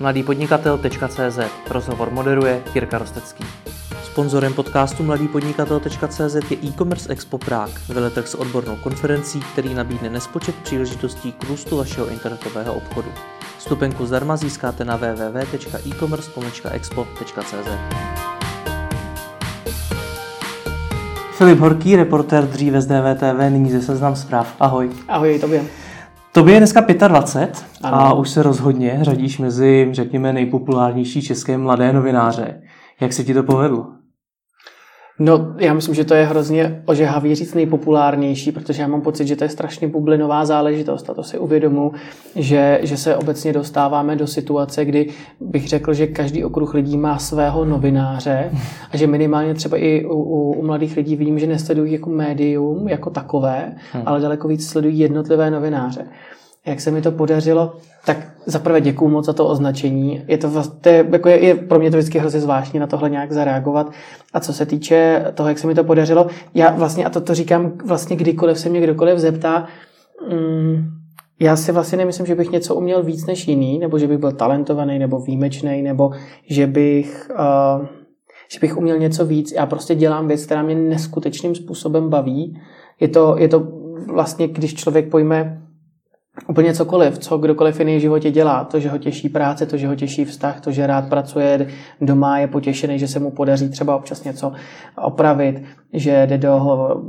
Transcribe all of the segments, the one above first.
mladýpodnikatel.cz Rozhovor moderuje Jirka Rostecký. Sponzorem podcastu mladýpodnikatel.cz je e-commerce Expo Prague, veletrh s odbornou konferencí, který nabídne nespočet příležitostí k růstu vašeho internetového obchodu. Stupenku zdarma získáte na www.e-commerce-expo.cz Filip Horký, reportér dříve z DVTV, nyní ze Seznam zpráv. Ahoj. Ahoj, tobě. Tobě je dneska 25 ano. a už se rozhodně řadíš mezi, řekněme, nejpopulárnější české mladé novináře. Jak se ti to povedlo? No, já myslím, že to je hrozně ožehavý říct nejpopulárnější, protože já mám pocit, že to je strašně bublinová záležitost a to si uvědomu, že, že se obecně dostáváme do situace, kdy bych řekl, že každý okruh lidí má svého novináře a že minimálně třeba i u, u, u mladých lidí vidím, že nesledují jako médium jako takové, hmm. ale daleko víc sledují jednotlivé novináře jak se mi to podařilo, tak zaprvé děkuju moc za to označení. Je to, to je, jako je, je, pro mě to vždycky hrozně zvláštní na tohle nějak zareagovat. A co se týče toho, jak se mi to podařilo, já vlastně, a to, to říkám vlastně kdykoliv se mě kdokoliv zeptá, mm, já si vlastně nemyslím, že bych něco uměl víc než jiný, nebo že bych byl talentovaný, nebo výjimečný, nebo že bych, uh, že bych uměl něco víc. Já prostě dělám věc, která mě neskutečným způsobem baví. Je to, je to vlastně, když člověk pojme úplně cokoliv, co kdokoliv jiný v životě dělá. To, že ho těší práce, to, že ho těší vztah, to, že rád pracuje doma, je potěšený, že se mu podaří třeba občas něco opravit, že jde do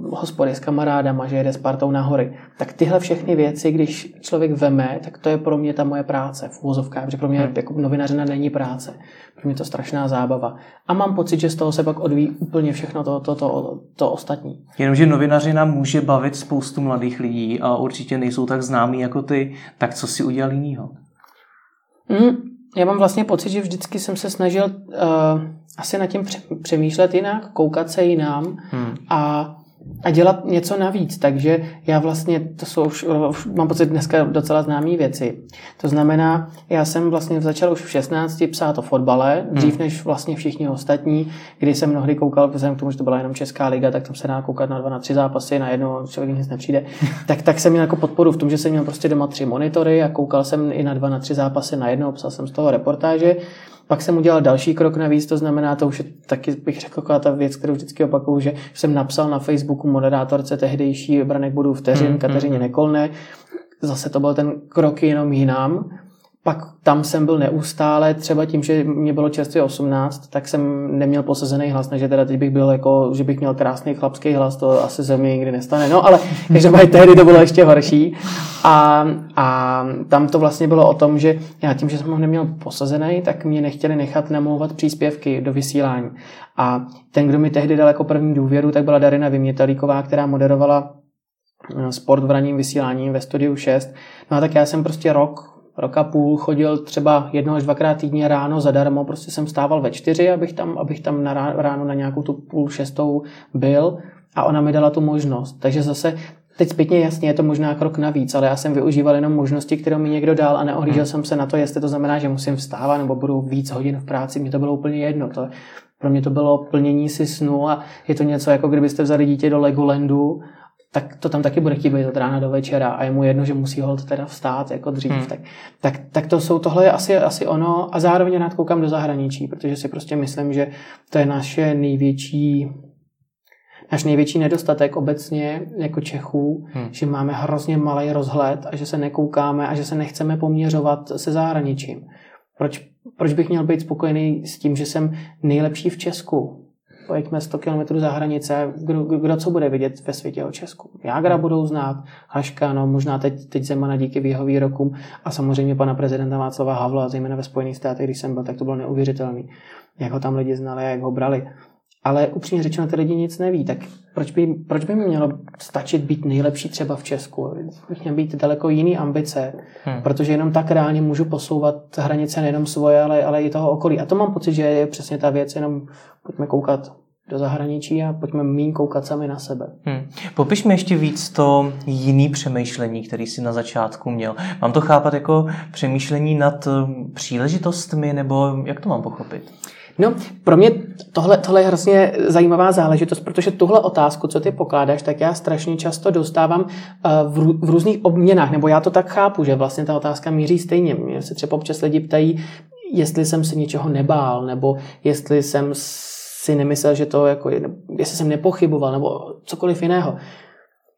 hospody s kamarádama, že jede s partou na hory. Tak tyhle všechny věci, když člověk veme, tak to je pro mě ta moje práce v úvozovkách, protože pro mě hmm. jako novinařina není práce. Pro mě to strašná zábava. A mám pocit, že z toho se pak odvíjí úplně všechno to, to, to, to ostatní. Jenomže novinařina může bavit spoustu mladých lidí a určitě nejsou tak známí jako ty. Tak co si udělal jinýho? Mm, já mám vlastně pocit, že vždycky jsem se snažil uh, asi nad tím přemýšlet jinak, koukat se jinam hmm. a a dělat něco navíc. Takže já vlastně, to jsou už, už mám pocit dneska docela známé věci. To znamená, já jsem vlastně začal už v 16 psát o fotbale, dřív hmm. než vlastně všichni ostatní, kdy jsem mnohdy koukal, vzhledem k tomu, že to byla jenom Česká liga, tak tam se dá koukat na dva, na tři zápasy, na jedno člověk nic nepřijde. tak, tak jsem měl jako podporu v tom, že jsem měl prostě doma tři monitory a koukal jsem i na dva, na tři zápasy na jedno, psal jsem z toho reportáže. Pak jsem udělal další krok navíc, to znamená, to už je taky bych řekl taková ta věc, kterou vždycky opakuju, že jsem napsal na Facebooku moderátorce tehdejší Branek budu vteřin, hmm, Kateřině hmm. Nekolné, zase to byl ten krok jenom jinam, pak tam jsem byl neustále, třeba tím, že mě bylo čerstvě 18, tak jsem neměl posazený hlas, takže teda teď bych byl jako, že bych měl krásný chlapský hlas, to asi se mi nikdy nestane. No ale každopádně tehdy to bylo ještě horší. A, a tam to vlastně bylo o tom, že já tím, že jsem ho neměl posazený, tak mě nechtěli nechat namlouvat příspěvky do vysílání. A ten, kdo mi tehdy dal jako první důvěru, tak byla Darina Vymětalíková, která moderovala eh, sport v ranním vysílání ve studiu 6. No a tak já jsem prostě rok rok a půl chodil třeba jedno až dvakrát týdně ráno zadarmo, prostě jsem stával ve čtyři, abych tam, abych tam na ráno na nějakou tu půl šestou byl a ona mi dala tu možnost. Takže zase Teď zpětně jasně je to možná krok navíc, ale já jsem využíval jenom možnosti, které mi někdo dal a neohlížel hmm. jsem se na to, jestli to znamená, že musím vstávat nebo budu víc hodin v práci. Mně to bylo úplně jedno. To, pro mě to bylo plnění si snu a je to něco, jako kdybyste vzali dítě do Legolandu tak to tam taky bude chtít být od rána do večera a je mu jedno, že musí hold teda vstát jako dřív. Hmm. Tak, tak, tak, to jsou, tohle je asi, asi ono a zároveň rád koukám do zahraničí, protože si prostě myslím, že to je naše největší náš největší nedostatek obecně jako Čechů, hmm. že máme hrozně malý rozhled a že se nekoukáme a že se nechceme poměřovat se zahraničím. Proč, proč bych měl být spokojený s tím, že jsem nejlepší v Česku? Pojďme 100 km za hranice, kdo, kdo co bude vidět ve světě o Česku. Jágra budou znát, Haška, no možná teď, teď Zemana díky jeho výrokům a samozřejmě pana prezidenta Václava Havla, zejména ve Spojených státech, když jsem byl, tak to bylo neuvěřitelné, jak ho tam lidi znali a jak ho brali ale upřímně řečeno ty lidi nic neví, tak proč by, proč by mi mělo stačit být nejlepší třeba v Česku? Bych měl být daleko jiný ambice, hmm. protože jenom tak reálně můžu posouvat hranice nejenom svoje, ale, ale i toho okolí. A to mám pocit, že je přesně ta věc, jenom pojďme koukat do zahraničí a pojďme méně koukat sami na sebe. Hmm. Popiš mi ještě víc to jiný přemýšlení, který jsi na začátku měl. Mám to chápat jako přemýšlení nad příležitostmi, nebo jak to mám pochopit? No, pro mě tohle, tohle je hrozně zajímavá záležitost, protože tuhle otázku, co ty pokládáš, tak já strašně často dostávám eh, v, rů, v různých obměnách, nebo já to tak chápu, že vlastně ta otázka míří stejně. Mě se třeba občas lidi ptají, jestli jsem se něčeho nebál, nebo jestli jsem si nemyslel, že to jako, jestli jsem nepochyboval, nebo cokoliv jiného.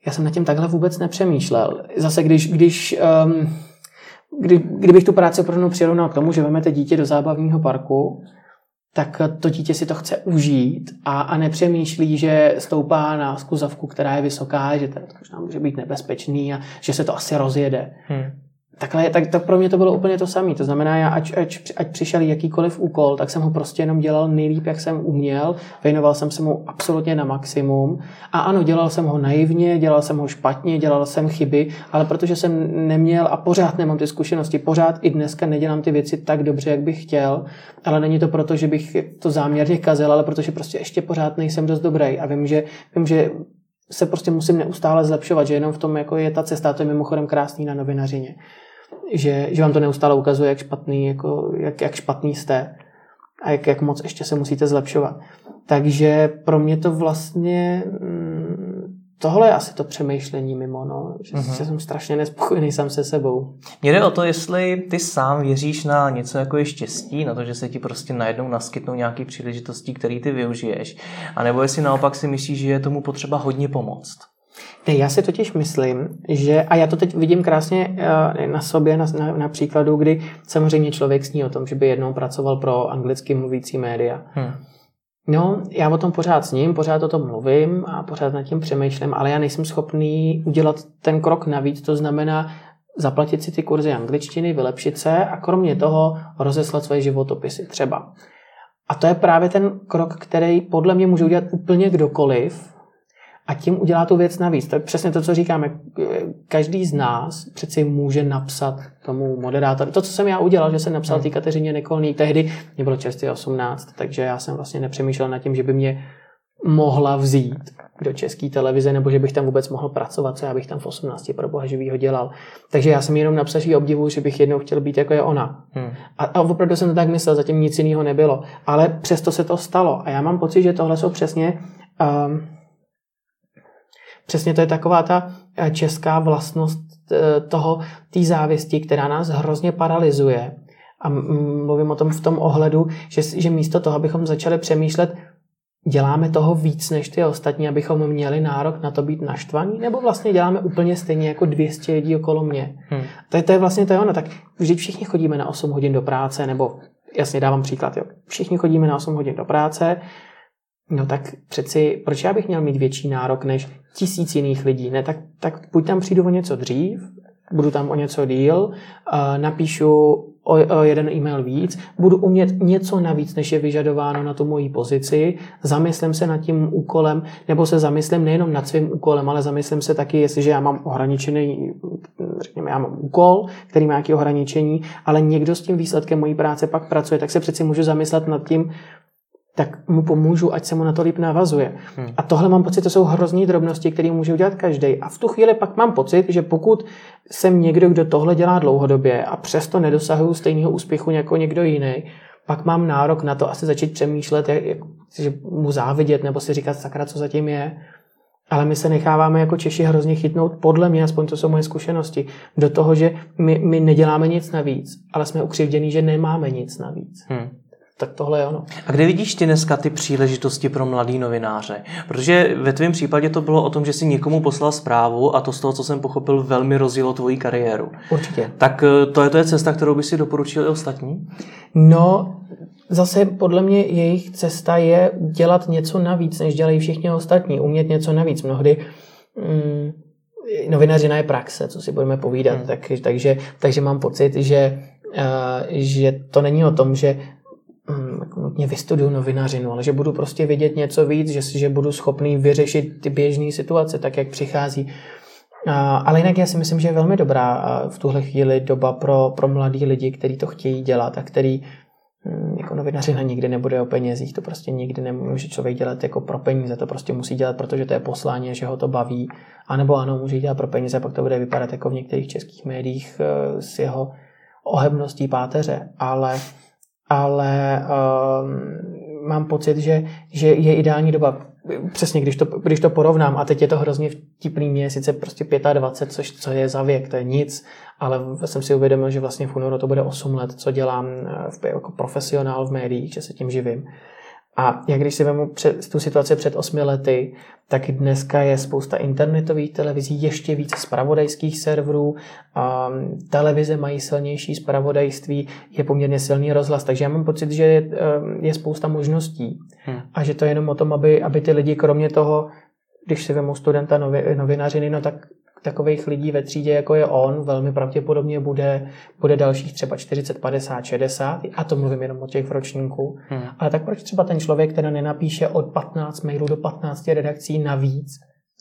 Já jsem nad tím takhle vůbec nepřemýšlel. Zase, když, když um, kdy, kdybych tu práci opravdu přirovnal k tomu, že vezmete dítě do zábavního parku, tak to dítě si to chce užít a, a nepřemýšlí, že stoupá na skuzavku, která je vysoká, že to možná může být nebezpečný a že se to asi rozjede. Hmm takhle, tak, tak pro mě to bylo úplně to samé. To znamená, já ať, ať, ať přišel jakýkoliv úkol, tak jsem ho prostě jenom dělal nejlíp, jak jsem uměl. Věnoval jsem se mu absolutně na maximum. A ano, dělal jsem ho naivně, dělal jsem ho špatně, dělal jsem chyby, ale protože jsem neměl a pořád nemám ty zkušenosti, pořád i dneska nedělám ty věci tak dobře, jak bych chtěl, ale není to proto, že bych to záměrně kazil, ale protože prostě ještě pořád nejsem dost dobrý a vím, že, vím, že se prostě musím neustále zlepšovat, že jenom v tom jako je ta cesta, to je mimochodem krásný na novinařině že, že vám to neustále ukazuje, jak špatný, jako, jak, jak špatný jste a jak, jak moc ještě se musíte zlepšovat. Takže pro mě to vlastně mm, tohle je asi to přemýšlení mimo, no, že, mm-hmm. jsem strašně nespokojený sám se sebou. Mně jde o to, jestli ty sám věříš na něco jako je štěstí, na to, že se ti prostě najednou naskytnou nějaké příležitosti, které ty využiješ, anebo jestli naopak si myslíš, že je tomu potřeba hodně pomoct. Ne, já si totiž myslím, že, a já to teď vidím krásně eh, na sobě, na, na, na příkladu, kdy samozřejmě člověk sní o tom, že by jednou pracoval pro anglicky mluvící média. Hmm. No, já o tom pořád sním, pořád o tom mluvím a pořád nad tím přemýšlím, ale já nejsem schopný udělat ten krok navíc, to znamená zaplatit si ty kurzy angličtiny, vylepšit se a kromě toho rozeslat své životopisy třeba. A to je právě ten krok, který podle mě může udělat úplně kdokoliv, a tím udělá tu věc navíc. To je přesně to, co říkáme. Každý z nás přeci může napsat tomu moderátorovi. To, co jsem já udělal, že jsem napsal hmm. té Kateřině Nekolný, tehdy mě bylo čerstvě 18, takže já jsem vlastně nepřemýšlel nad tím, že by mě mohla vzít do české televize, nebo že bych tam vůbec mohl pracovat, co já bych tam v 18 pro boha živýho dělal. Takže já jsem jenom napsal, že obdivu, že bych jednou chtěl být jako je ona. Hmm. A, a opravdu jsem to tak myslel, zatím nic jiného nebylo. Ale přesto se to stalo. A já mám pocit, že tohle jsou přesně um, Přesně to je taková ta eh, česká vlastnost eh, toho, té závisti, která nás hrozně paralyzuje. A mluvím o tom v tom ohledu, že, že místo toho, abychom začali přemýšlet, děláme toho víc než ty ostatní, abychom měli nárok na to být naštvaní, nebo vlastně děláme úplně stejně jako 200 lidí okolo mě. Hmm. To, je, to je vlastně to je ono. Tak vždyť všichni chodíme na 8 hodin do práce, nebo jasně dávám příklad, jo. všichni chodíme na 8 hodin do práce, No tak přeci, proč já bych měl mít větší nárok než tisíc jiných lidí? Ne, tak, tak buď tam přijdu o něco dřív, budu tam o něco díl, napíšu o, o jeden e-mail víc, budu umět něco navíc, než je vyžadováno na tu moji pozici, zamyslím se nad tím úkolem, nebo se zamyslím nejenom nad svým úkolem, ale zamyslím se taky, jestliže já mám ohraničený, řekněme, já mám úkol, který má nějaké ohraničení, ale někdo s tím výsledkem mojí práce pak pracuje, tak se přeci můžu zamyslet nad tím, tak mu pomůžu, ať se mu na to líp navazuje. Hmm. A tohle mám pocit, to jsou hrozný drobnosti, které může udělat každý. A v tu chvíli pak mám pocit, že pokud jsem někdo, kdo tohle dělá dlouhodobě a přesto nedosahuju stejného úspěchu jako někdo jiný, pak mám nárok na to asi začít přemýšlet, jak, jak, že mu závidět nebo si říkat, sakra, co zatím je. Ale my se necháváme jako Češi hrozně chytnout, podle mě, aspoň to jsou moje zkušenosti, do toho, že my, my neděláme nic navíc, ale jsme ukřivdění, že nemáme nic navíc. Hmm tak tohle je ono. A kde vidíš ty dneska ty příležitosti pro mladý novináře? Protože ve tvém případě to bylo o tom, že si někomu poslal zprávu a to z toho, co jsem pochopil, velmi rozjelo tvoji kariéru. Určitě. Tak eh, to je, to je cesta, kterou by si doporučil i ostatní? No, zase podle mě jejich cesta je dělat něco navíc, než dělají všichni ostatní. Umět něco navíc. Mnohdy mm, novinařina je praxe, co si budeme povídat. Hmm. Tak, takže, takže mám pocit, že, uh, že to není o tom, že jako nutně vystuduju novinařinu, ale že budu prostě vědět něco víc, že, že budu schopný vyřešit ty běžné situace, tak jak přichází. A, ale jinak já si myslím, že je velmi dobrá v tuhle chvíli doba pro, pro mladí lidi, kteří to chtějí dělat a který mm, jako novinařina nikdy nebude o penězích, to prostě nikdy nemůže člověk dělat jako pro peníze, to prostě musí dělat, protože to je poslání, že ho to baví, a nebo ano, může dělat pro peníze, pak to bude vypadat jako v některých českých médiích e, s jeho ohebností páteře, ale ale um, mám pocit, že, že je ideální doba. Přesně, když to, když to porovnám, a teď je to hrozně vtipný, mě je sice prostě 25, což co je za věk, to je nic, ale jsem si uvědomil, že vlastně v únoru to bude 8 let, co dělám v, jako profesionál v médiích, že se tím živím. A jak když si vezmu před, tu situaci před osmi lety, tak dneska je spousta internetových televizí, ještě více spravodajských serverů, a televize mají silnější spravodajství, je poměrně silný rozhlas, takže já mám pocit, že je, je spousta možností hmm. a že to je jenom o tom, aby, aby ty lidi kromě toho, když si vemu studenta novi, novinařiny, no tak takových lidí ve třídě, jako je on, velmi pravděpodobně bude, bude dalších třeba 40, 50, 60, a to mluvím jenom o těch v ročníku. Hmm. Ale tak proč třeba ten člověk, který nenapíše od 15 mailů do 15 redakcí navíc,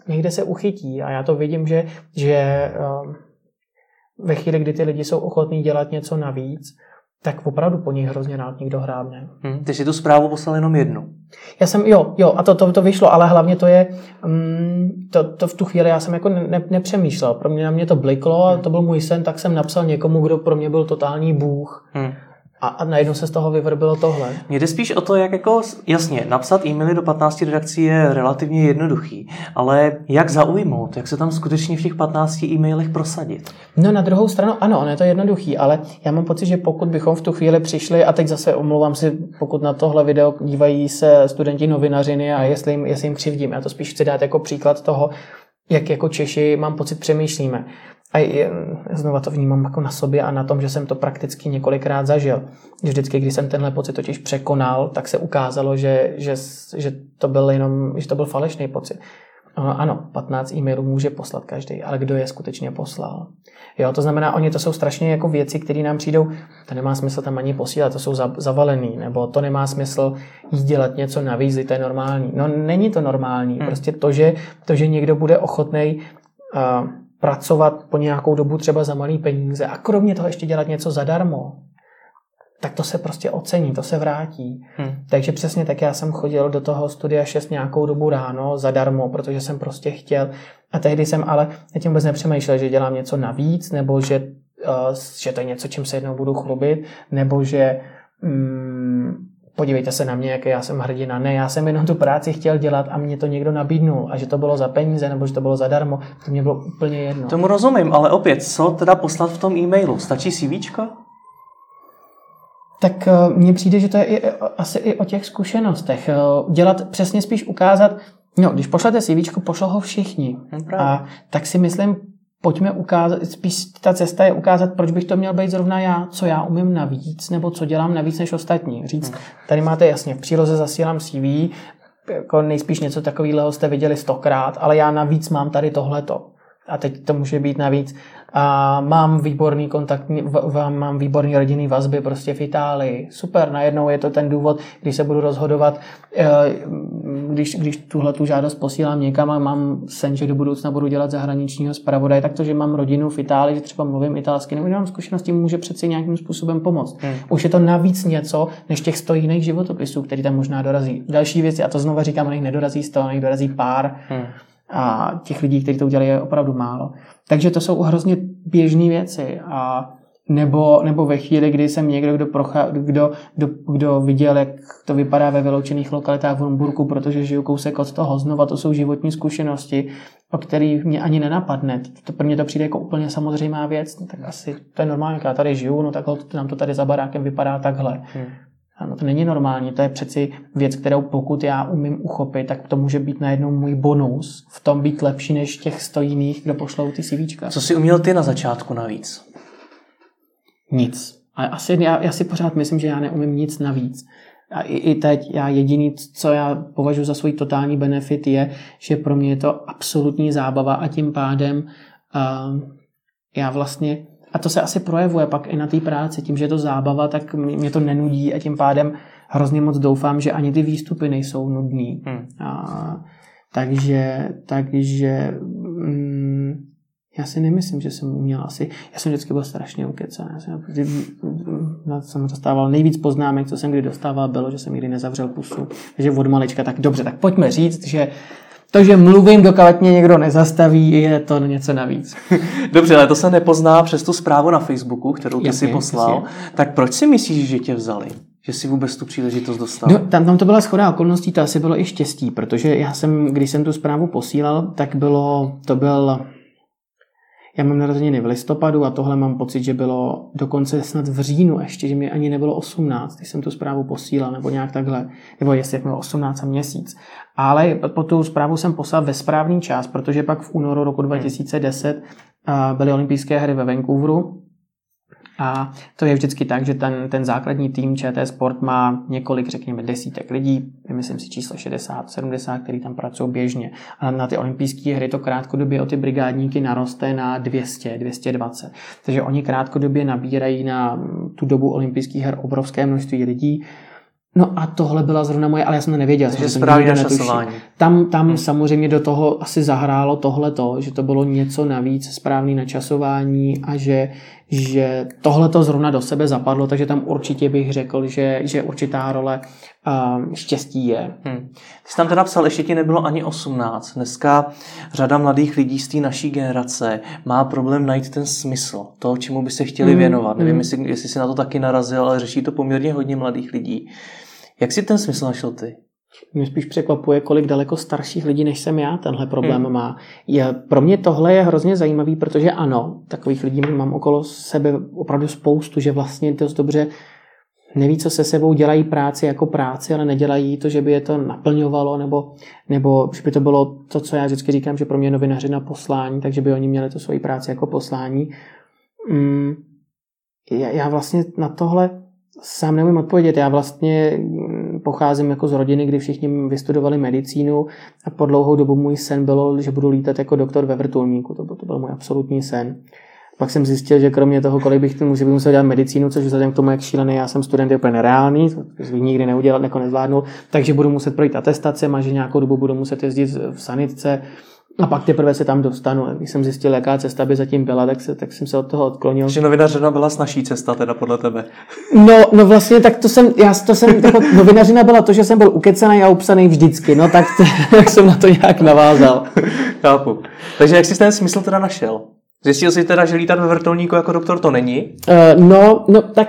někde se uchytí a já to vidím, že, že um, ve chvíli, kdy ty lidi jsou ochotní dělat něco navíc, tak opravdu po ní hrozně rád někdo hrábne. Hmm, ty si tu zprávu poslal jenom jednu. Já jsem, jo, jo, a to, to, to vyšlo, ale hlavně to je, um, to, to v tu chvíli já jsem jako ne, nepřemýšlel. Pro mě na mě to bliklo a to byl můj sen, tak jsem napsal někomu, kdo pro mě byl totální bůh. Hmm. A, a najednou se z toho vyvrbilo tohle. Mně jde spíš o to, jak jako, jasně, napsat e-maily do 15 redakcí je relativně jednoduchý, ale jak zaujmout, jak se tam skutečně v těch 15 e-mailech prosadit? No na druhou stranu, ano, ono je to jednoduchý, ale já mám pocit, že pokud bychom v tu chvíli přišli, a teď zase omlouvám si, pokud na tohle video dívají se studenti novinařiny a jestli jim, jestli jim křivdím, já to spíš chci dát jako příklad toho, jak jako Češi, mám pocit, přemýšlíme. A znova to vnímám jako na sobě a na tom, že jsem to prakticky několikrát zažil. Vždycky, když jsem tenhle pocit totiž překonal, tak se ukázalo, že, že, že to byl jenom, že to byl falešný pocit. Ano, 15 e-mailů může poslat každý, ale kdo je skutečně poslal? Jo, to znamená, oni to jsou strašně jako věci, které nám přijdou, to nemá smysl tam ani posílat, to jsou zavalený, nebo to nemá smysl jít dělat něco navíc, to je normální. No není to normální, hmm. prostě to, že, to, že někdo bude ochotný uh, pracovat po nějakou dobu třeba za malý peníze a kromě toho ještě dělat něco zadarmo, tak to se prostě ocení, to se vrátí. Hmm. Takže přesně tak já jsem chodil do toho studia 6 nějakou dobu ráno zadarmo, protože jsem prostě chtěl. A tehdy jsem ale tím vůbec nepřemýšlel, že dělám něco navíc, nebo že, uh, že to je něco, čím se jednou budu chlubit, nebo že um, podívejte se na mě, jaký já jsem hrdina. Ne, já jsem jenom tu práci chtěl dělat a mě to někdo nabídnul. A že to bylo za peníze nebo že to bylo zadarmo, to mě bylo úplně jedno. Tomu rozumím, ale opět, co teda poslat v tom e-mailu? Stačí CVčko? Tak uh, mně přijde, že to je i, asi i o těch zkušenostech. Uh, dělat přesně spíš ukázat, no, když pošlete CV, pošlo ho všichni. No, a tak si myslím, pojďme ukázat, spíš ta cesta je ukázat, proč bych to měl být zrovna já, co já umím navíc, nebo co dělám navíc než ostatní. Říct, hmm. tady máte jasně, v příloze zasílám CV, jako nejspíš něco takového jste viděli stokrát, ale já navíc mám tady tohleto. A teď to může být navíc a mám výborný kontakt, mám výborný rodinný vazby prostě v Itálii. Super, najednou je to ten důvod, když se budu rozhodovat, eh, když, když tuhle tu žádost posílám někam a mám sen, že do budoucna budu dělat zahraničního zpravodaje, tak to, že mám rodinu v Itálii, že třeba mluvím italsky nebo mám zkušenosti, může přeci nějakým způsobem pomoct. Hmm. Už je to navíc něco, než těch sto jiných životopisů, který tam možná dorazí. Další věci, a to znova říkám, nich nedorazí sto, nich dorazí pár. Hmm a těch lidí, kteří to udělali, je opravdu málo. Takže to jsou hrozně běžné věci a nebo, nebo ve chvíli, kdy jsem někdo, kdo, procha, kdo, kdo, kdo viděl, jak to vypadá ve vyloučených lokalitách v Rumburku, protože žiju kousek od toho znova, to jsou životní zkušenosti, o kterých mě ani nenapadne. To pro mě to přijde jako úplně samozřejmá věc, no, tak asi to je normální, já tady žiju, no tak nám to tady za barákem vypadá takhle. Hmm. Ano, to není normální, to je přeci věc, kterou pokud já umím uchopit, tak to může být najednou můj bonus v tom být lepší než těch sto jiných, kdo pošlou ty CVčka. Co jsi uměl ty na začátku navíc? Nic. A asi, já, já si pořád myslím, že já neumím nic navíc. A i, i teď já jediný, co já považuji za svůj totální benefit, je, že pro mě je to absolutní zábava a tím pádem uh, já vlastně a to se asi projevuje pak i na té práci. Tím, že je to zábava, tak mě to nenudí a tím pádem hrozně moc doufám, že ani ty výstupy nejsou nudný. Hmm. A, takže, takže mm, já si nemyslím, že jsem uměl asi, já jsem vždycky byl strašně ukecaný. Já jsem, jsem dostával nejvíc poznámek, co jsem kdy dostával, bylo, že jsem nikdy nezavřel pusu. Takže od malička, tak dobře, tak pojďme říct, že to, že mluvím, dokud mě někdo nezastaví, je to něco navíc. Dobře, ale to se nepozná přes tu zprávu na Facebooku, kterou ty si poslal. Jasně. Tak proč si myslíš, že tě vzali? že si vůbec tu příležitost dostal? No, tam, tam to byla schoda okolností, to asi bylo i štěstí, protože já jsem, když jsem tu zprávu posílal, tak bylo, to byl, já mám narozeniny v listopadu a tohle mám pocit, že bylo dokonce snad v říjnu ještě, že mi ani nebylo 18, když jsem tu zprávu posílal, nebo nějak takhle, nebo jestli bylo 18 a měsíc. Ale po tu zprávu jsem poslal ve správný čas, protože pak v únoru roku 2010 byly olympijské hry ve Vancouveru a to je vždycky tak, že ten, ten základní tým ČT Sport má několik, řekněme, desítek lidí, myslím si číslo 60, 70, který tam pracují běžně. A na ty olympijské hry to krátkodobě o ty brigádníky naroste na 200, 220. Takže oni krátkodobě nabírají na tu dobu olympijských her obrovské množství lidí No a tohle byla zrovna moje, ale já jsem to nevěděl. Takže správně načasování. Tam, tam hmm. samozřejmě do toho asi zahrálo tohle to, že to bylo něco navíc, správný načasování a že, že tohle to zrovna do sebe zapadlo, takže tam určitě bych řekl, že, že určitá role uh, štěstí je. Hmm. Ty jsi tam teda psal, ještě ti nebylo ani 18. Dneska řada mladých lidí z té naší generace má problém najít ten smysl, toho, čemu by se chtěli hmm. věnovat. Hmm. Nevím, jestli, jestli jsi na to taky narazil, ale řeší to poměrně hodně mladých lidí. Jak si ten smysl našel ty? Mě spíš překvapuje, kolik daleko starších lidí, než jsem já, tenhle problém hmm. má. Je, pro mě tohle je hrozně zajímavý, protože ano, takových lidí mám okolo sebe opravdu spoustu, že vlastně dost dobře neví, co se sebou dělají práci jako práci, ale nedělají to, že by je to naplňovalo, nebo, nebo že by to bylo to, co já vždycky říkám, že pro mě novinařina poslání, takže by oni měli to svoji práci jako poslání. Mm, já, já vlastně na tohle sám nevím odpovědět. Já vlastně pocházím jako z rodiny, kdy všichni vystudovali medicínu a po dlouhou dobu můj sen bylo, že budu lítat jako doktor ve vrtulníku. To byl, to byl můj absolutní sen. Pak jsem zjistil, že kromě toho, kolik bych musel, musel dělat medicínu, což vzhledem k tomu, jak šílený já jsem student, je úplně nereálný, to bych nikdy neudělal, jako nezvládnul, takže budu muset projít atestacem a že nějakou dobu budu muset jezdit v sanitce, a pak teprve se tam dostanu. Když jsem zjistil, jaká cesta by zatím byla, tak, se, tak jsem se od toho odklonil. Že novinařina byla snažší cesta teda podle tebe. No, no vlastně tak to jsem, já to jsem, jako novinařina byla to, že jsem byl ukecený a upsaný vždycky, no tak, tak jsem na to nějak navázal. Chápu. Takže jak jsi ten smysl teda našel? Zjistil jsi teda, že lítat ve vrtulníku jako doktor to není? Uh, no, no tak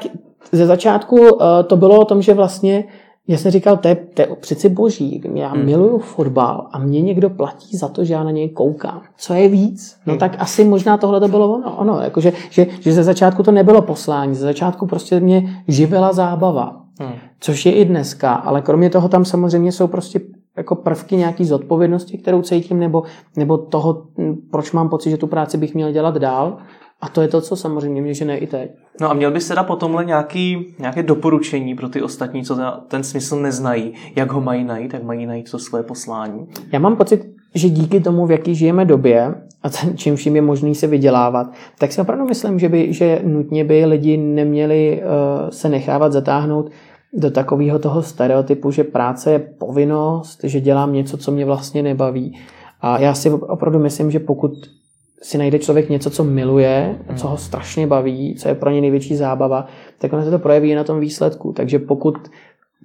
ze začátku uh, to bylo o tom, že vlastně já jsem říkal, to je, to je přeci boží, já hmm. miluju fotbal a mě někdo platí za to, že já na něj koukám. Co je víc? No hmm. tak asi možná tohle to bylo ono. ono jakože, že, že ze začátku to nebylo poslání, ze začátku prostě mě živila zábava. Hmm. Což je i dneska, ale kromě toho tam samozřejmě jsou prostě jako prvky nějaký zodpovědnosti, kterou cítím, nebo, nebo toho, proč mám pocit, že tu práci bych měl dělat dál. A to je to, co samozřejmě mě žene i teď. No a měl bys teda potomhle nějaký, nějaké doporučení pro ty ostatní, co ten smysl neznají, jak ho mají najít, jak mají najít to své poslání? Já mám pocit, že díky tomu, v jaký žijeme době a čím vším je možný se vydělávat, tak si opravdu myslím, že, by, že nutně by lidi neměli uh, se nechávat zatáhnout do takového toho stereotypu, že práce je povinnost, že dělám něco, co mě vlastně nebaví. A já si opravdu myslím, že pokud si najde člověk něco, co miluje, co ho strašně baví, co je pro ně největší zábava, tak ono se to projeví na tom výsledku. Takže pokud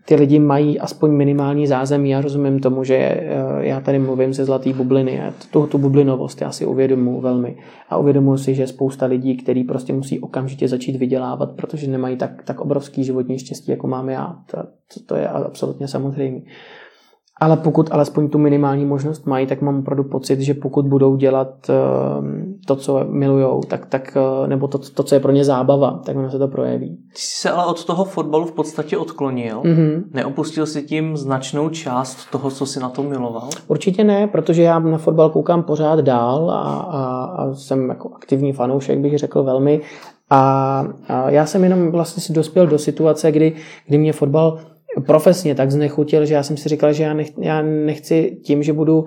ty lidi mají aspoň minimální zázemí, já rozumím tomu, že eh, já tady mluvím ze zlatý bubliny, tu, tu bublinovost já si uvědomuji velmi. A uvědomuji si, že spousta lidí, kteří prostě musí okamžitě začít vydělávat, protože nemají tak, tak obrovský životní štěstí, jako mám já. To, to, to je absolutně samozřejmé. Ale pokud alespoň tu minimální možnost mají, tak mám opravdu pocit, že pokud budou dělat ehm, to, co milujou, tak, tak, eh, nebo to, to, co je pro ně zábava, tak ono se to projeví. Ty jsi se ale od toho fotbalu v podstatě odklonil. Mm-hmm. Neopustil si tím značnou část toho, co si na to miloval? Určitě ne, protože já na fotbal koukám pořád dál a, a, a jsem jako aktivní fanoušek, bych řekl velmi. A, a já jsem jenom vlastně si dospěl do situace, kdy, kdy mě fotbal profesně tak znechutil, že já jsem si říkal, že já, nech, já nechci tím, že budu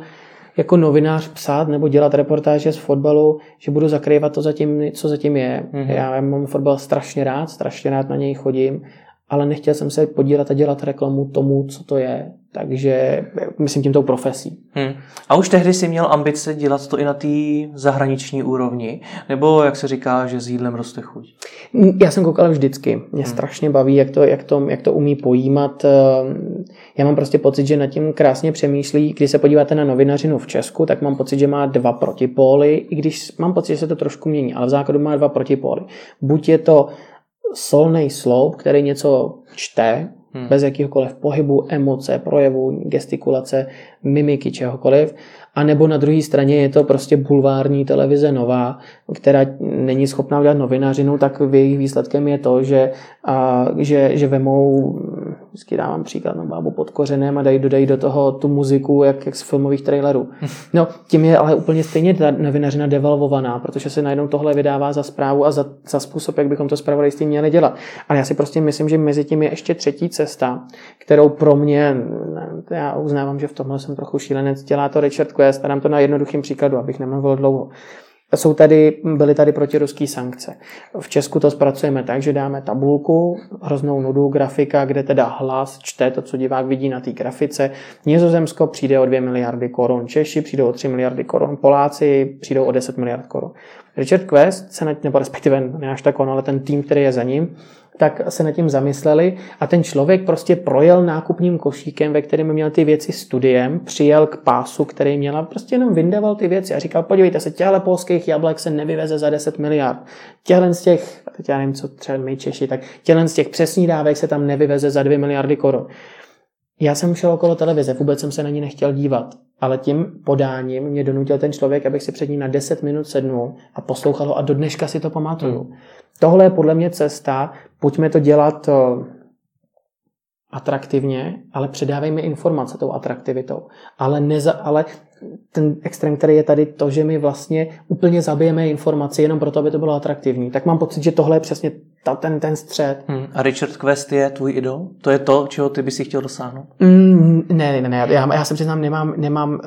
jako novinář psát nebo dělat reportáže z fotbalu, že budu zakrývat to zatím, co zatím je. Mm-hmm. Já mám fotbal strašně rád, strašně rád na něj chodím, ale nechtěl jsem se podílet a dělat reklamu tomu, co to je. Takže myslím tím tou profesí. Hmm. A už tehdy si měl ambice dělat to i na té zahraniční úrovni? Nebo jak se říká, že s jídlem roste chuť? Já jsem koukal vždycky. Mě hmm. strašně baví, jak to, jak, to, jak to umí pojímat. Já mám prostě pocit, že nad tím krásně přemýšlí. Když se podíváte na novinařinu v Česku, tak mám pocit, že má dva protipóly, i když mám pocit, že se to trošku mění, ale v základu má dva protipóly. Buď je to solný sloup, který něco čte, hmm. bez jakýhokoliv pohybu, emoce, projevu, gestikulace, mimiky, čehokoliv a nebo na druhé straně je to prostě bulvární televize nová, která není schopná udělat novinařinu, tak v jejich výsledkem je to, že, a, že, že vemou, vždycky dávám příklad, no bábu pod kořenem a dají, dodají do toho tu muziku, jak, jak z filmových trailerů. No, tím je ale úplně stejně ta novinařina devalvovaná, protože se najednou tohle vydává za zprávu a za, za způsob, jak bychom to zpravodajství měli dělat. Ale já si prostě myslím, že mezi tím je ještě třetí cesta, kterou pro mě, já uznávám, že v tomhle jsem trochu šílenec, dělá to Richard Quest, a dám to na jednoduchém příkladu, abych nemluvil dlouho. Jsou tady, byly tady protiruské sankce. V Česku to zpracujeme tak, že dáme tabulku, hroznou nudu, grafika, kde teda hlas čte to, co divák vidí na té grafice. Nizozemsko přijde o 2 miliardy korun, Češi přijdou o 3 miliardy korun, Poláci přijdou o 10 miliard korun. Richard Quest se, nebo respektive ne až tak on, ale ten tým, který je za ním, tak se nad tím zamysleli a ten člověk prostě projel nákupním košíkem, ve kterém měl ty věci studiem, přijel k pásu, který měl a prostě jenom vyndaval ty věci a říkal, podívejte se, těhle polských jablek se nevyveze za 10 miliard. Těhle z těch, já nevím, co třeba my Češi, tak těhle z těch přesní dávek se tam nevyveze za 2 miliardy korun. Já jsem šel okolo televize, vůbec jsem se na ní nechtěl dívat, ale tím podáním mě donutil ten člověk, abych si před ní na 10 minut sednul a poslouchal ho a do dneška si to pamatuju. Hmm. Tohle je podle mě cesta, pojďme to dělat eh, atraktivně, ale předávejme informace tou atraktivitou. Ale, neza, ale ten extrém, který je tady to, že my vlastně úplně zabijeme informaci jenom proto, aby to bylo atraktivní, tak mám pocit, že tohle je přesně ta, ten, ten střed. Hmm. A Richard Quest je tvůj idol? To je to, čeho ty bys si chtěl dosáhnout? Mm, ne, ne, ne, já, já se přiznám, nemám, nemám uh,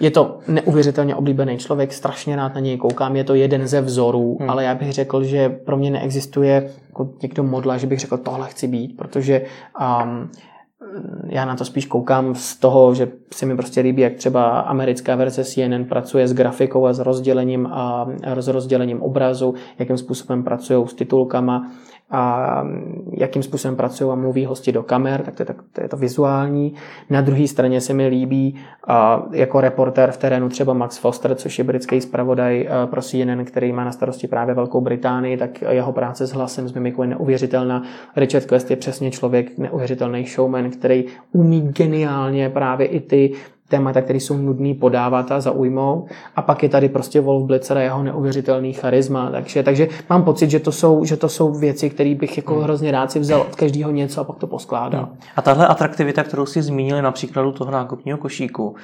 je to neuvěřitelně oblíbený člověk, strašně rád na něj koukám, je to jeden ze vzorů, hmm. ale já bych řekl, že pro mě neexistuje jako někdo modla, že bych řekl, tohle chci být, protože um, já na to spíš koukám z toho, že se mi prostě líbí, jak třeba americká verze CNN pracuje s grafikou a s rozdělením a s rozdělením obrazu, jakým způsobem pracují s titulkama a jakým způsobem pracují a mluví hosti do kamer, tak to je, tak, to, je to vizuální. Na druhé straně se mi líbí a jako reportér v terénu třeba Max Foster, což je britský zpravodaj pro CNN, který má na starosti právě Velkou Británii, tak jeho práce s hlasem, s mimikou je neuvěřitelná. Richard Quest je přesně člověk, neuvěřitelný showman, který umí geniálně právě i ty témata, které jsou nudný podávat a zaujmou. A pak je tady prostě Wolf Blitzer a jeho neuvěřitelný charisma. Takže, takže mám pocit, že to jsou, že to jsou věci, které bych jako hmm. hrozně rád si vzal od každého něco a pak to poskládal. Hmm. A tahle atraktivita, kterou si zmínili na příkladu toho nákupního košíku,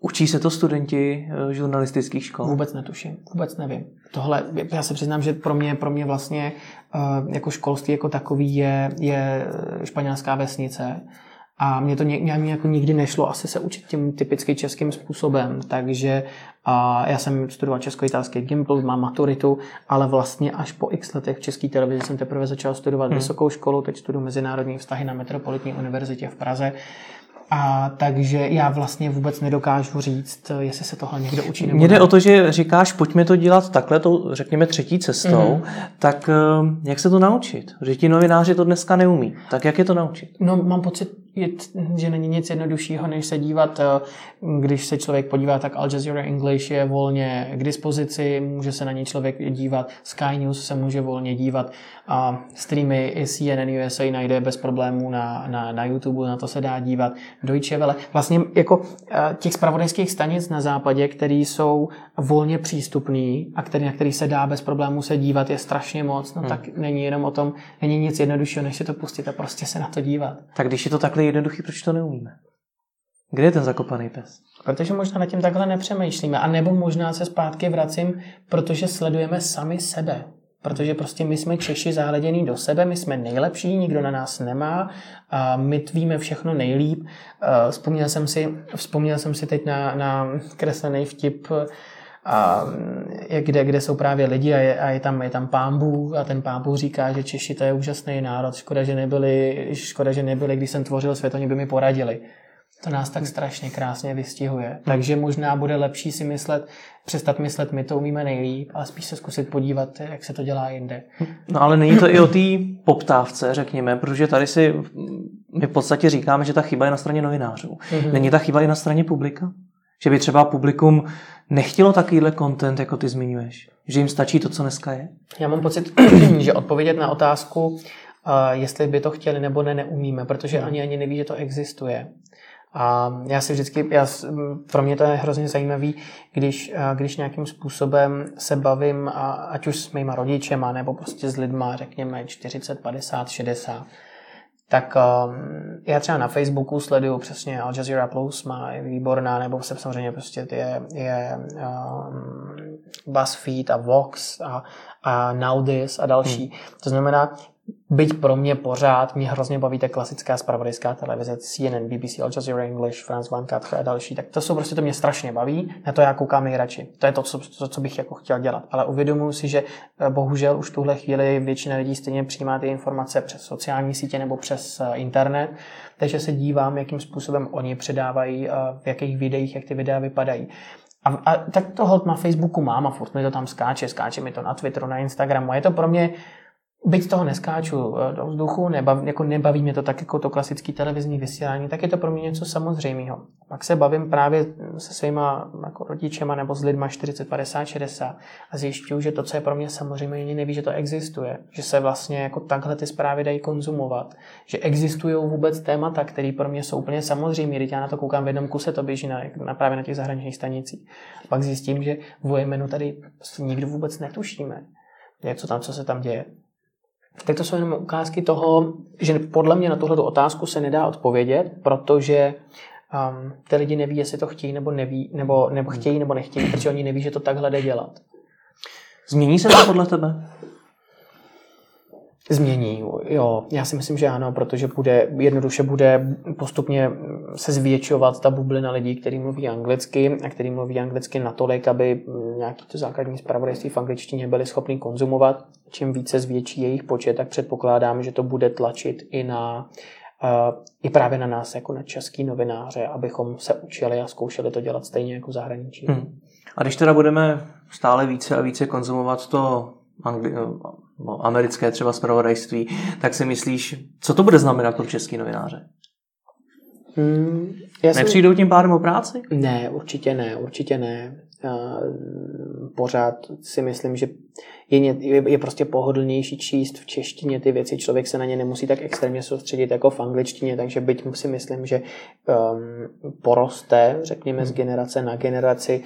Učí se to studenti eh, žurnalistických škol? Vůbec netuším, vůbec nevím. Tohle, já se přiznám, že pro mě, pro mě vlastně eh, jako školství jako takový je, je španělská vesnice a mě to mě, mě jako nikdy nešlo asi se učit tím typicky českým způsobem, takže a já jsem studoval česko-italský Gimpl, mám maturitu, ale vlastně až po x letech v české televizi jsem teprve začal studovat hmm. vysokou školu, teď studuji mezinárodní vztahy na Metropolitní univerzitě v Praze. A takže já vlastně vůbec nedokážu říct, jestli se tohle někdo učí nebo Mně jde o to, že říkáš, pojďme to dělat takhle, to řekněme třetí cestou, mm-hmm. tak eh, jak se to naučit? Že ti novináři to dneska neumí. Tak jak je to naučit? No mám pocit, že není nic jednoduššího, než se dívat, eh, když se člověk podívá, tak Al Jazeera English je volně k dispozici, může se na ní člověk dívat, Sky News se může volně dívat, a streamy i CNN USA najde bez problémů na, na, na YouTube, na to se dá dívat, Deutsche Welle, vlastně jako eh, těch spravodajských stanic na západě, které jsou volně přístupný a který, na který se dá bez problémů se dívat, je strašně moc, no hmm. tak není jenom o tom, není nic jednoduššího, než si to pustit a prostě se na to dívat. Tak když je to takhle jednoduchý, proč to neumíme? Kde je ten zakopaný pes? Protože možná nad tím takhle nepřemýšlíme. A nebo možná se zpátky vracím, protože sledujeme sami sebe. Protože prostě my jsme Češi zahleděný do sebe, my jsme nejlepší, nikdo na nás nemá a my tvíme všechno nejlíp. Vzpomněl jsem si, vzpomněl jsem si teď na, na kreslený vtip a kde, kde jsou právě lidi a je, a je tam, je tam pámbu a ten pámbu říká, že Češi to je úžasný národ, škoda, že nebyli, škoda, že nebyli, když jsem tvořil svět, oni by mi poradili. To nás tak strašně krásně vystihuje. Hmm. Takže možná bude lepší si myslet, přestat myslet, my to umíme nejlíp a spíš se zkusit podívat, jak se to dělá jinde. No ale není to i o té poptávce, řekněme, protože tady si my v podstatě říkáme, že ta chyba je na straně novinářů. Mm-hmm. Není ta chyba i na straně publika? Že by třeba publikum nechtělo takovýhle content, jako ty zmiňuješ? Že jim stačí to, co dneska je? Já mám pocit, že odpovědět na otázku, uh, jestli by to chtěli nebo ne, neumíme, protože ani ani neví, že to existuje. A já si vždycky, já, pro mě to je hrozně zajímavý, když, když nějakým způsobem se bavím, ať už s mýma rodičema, nebo prostě s lidma, řekněme 40, 50, 60, tak um, já třeba na Facebooku sleduju přesně Al Jazeera Plus, má je výborná, nebo se samozřejmě prostě je, je um, BuzzFeed a Vox a, a This a další. Hmm. To znamená, Byť pro mě pořád, mě hrozně baví ta klasická spravodajská televize, CNN, BBC, Al Jazeera English, France 24 a další, tak to jsou prostě, to mě strašně baví, na to já koukám nejradši. To je to, co, to, co bych jako chtěl dělat. Ale uvědomuji si, že eh, bohužel už tuhle chvíli většina lidí stejně přijímá ty informace přes sociální sítě nebo přes eh, internet, takže se dívám, jakým způsobem oni předávají, eh, v jakých videích, jak ty videa vypadají. A, a tak to hod na Facebooku mám a furt mi to tam skáče, skáče mi to na Twitteru, na Instagramu. A je to pro mě byť toho neskáču eh, do vzduchu, nebav, jako nebaví mě to tak jako to klasické televizní vysílání, tak je to pro mě něco samozřejmého. Pak se bavím právě se svýma jako rodičema nebo s lidma 40, 50, 60 a zjišťuju, že to, co je pro mě samozřejmě, oni neví, že to existuje, že se vlastně jako takhle ty zprávy dají konzumovat, že existují vůbec témata, které pro mě jsou úplně samozřejmé, když já na to koukám v jednom kuse, to běží na, na právě na těch zahraničních stanicích. Pak zjistím, že v jménu tady nikdo vůbec netušíme, co tam, co se tam děje. Tak to jsou jenom ukázky toho, že podle mě na tuhle otázku se nedá odpovědět, protože um, ty lidi neví, jestli to chtějí nebo neví, nebo, nebo chtějí nebo nechtějí, protože oni neví, že to takhle jde dělat. Změní se to podle tebe? Změní, jo. Já si myslím, že ano, protože bude, jednoduše bude postupně se zvětšovat ta bublina lidí, kteří mluví anglicky a kteří mluví anglicky natolik, aby nějaký to základní zpravodajství v angličtině byli schopni konzumovat. Čím více zvětší jejich počet, tak předpokládám, že to bude tlačit i na Uh, i právě na nás, jako na český novináře, abychom se učili a zkoušeli to dělat stejně jako v zahraničí. Hmm. A když teda budeme stále více a více konzumovat to angli- americké třeba zpravodajství, tak si myslíš, co to bude znamenat pro český novináře? Hmm, já Nepřijdou tím pádem o práci? Ne, určitě ne, určitě ne. Pořád si myslím, že je, je, je prostě pohodlnější číst v češtině ty věci, člověk se na ně nemusí tak extrémně soustředit jako v angličtině, takže byť si myslím, že um, poroste, řekněme, z hmm. generace na generaci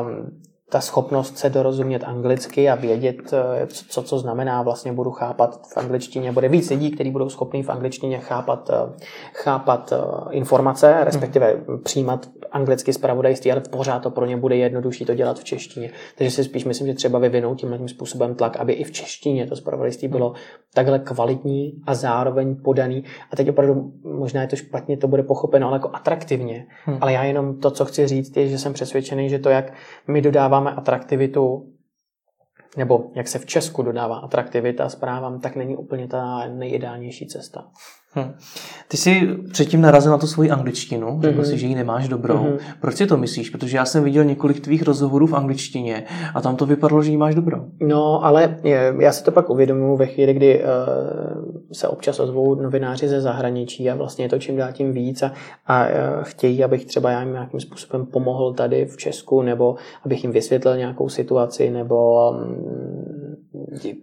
um, ta schopnost se dorozumět anglicky a vědět, eh, co, co znamená, vlastně budu chápat v angličtině. Bude víc lidí, kteří budou schopni v angličtině chápat, eh, chápat eh, informace, respektive přijímat anglicky zpravodajství, ale pořád to pro ně bude jednodušší to dělat v češtině. Takže si spíš myslím, že třeba vyvinou tímhle způsobem tlak, aby i v češtině to zpravodajství bylo takhle kvalitní a zároveň podaný. A teď opravdu možná je to špatně, to bude pochopeno, ale jako atraktivně. Hmm. Ale já jenom to, co chci říct, je, že jsem přesvědčený, že to, jak my dodáváme atraktivitu nebo jak se v Česku dodává atraktivita zprávám, tak není úplně ta nejideálnější cesta. Hmm. Ty jsi předtím narazil na tu svoji angličtinu, mm-hmm. řekl si, že ji nemáš dobrou. Mm-hmm. Proč si to myslíš? Protože já jsem viděl několik tvých rozhovorů v angličtině a tam to vypadalo, že ji máš dobrou. No, ale já si to pak uvědomuji ve chvíli, kdy uh, se občas ozvou novináři ze zahraničí a vlastně je to čím dál tím víc a, a uh, chtějí, abych třeba já jim nějakým způsobem pomohl tady v Česku nebo abych jim vysvětlil nějakou situaci nebo um,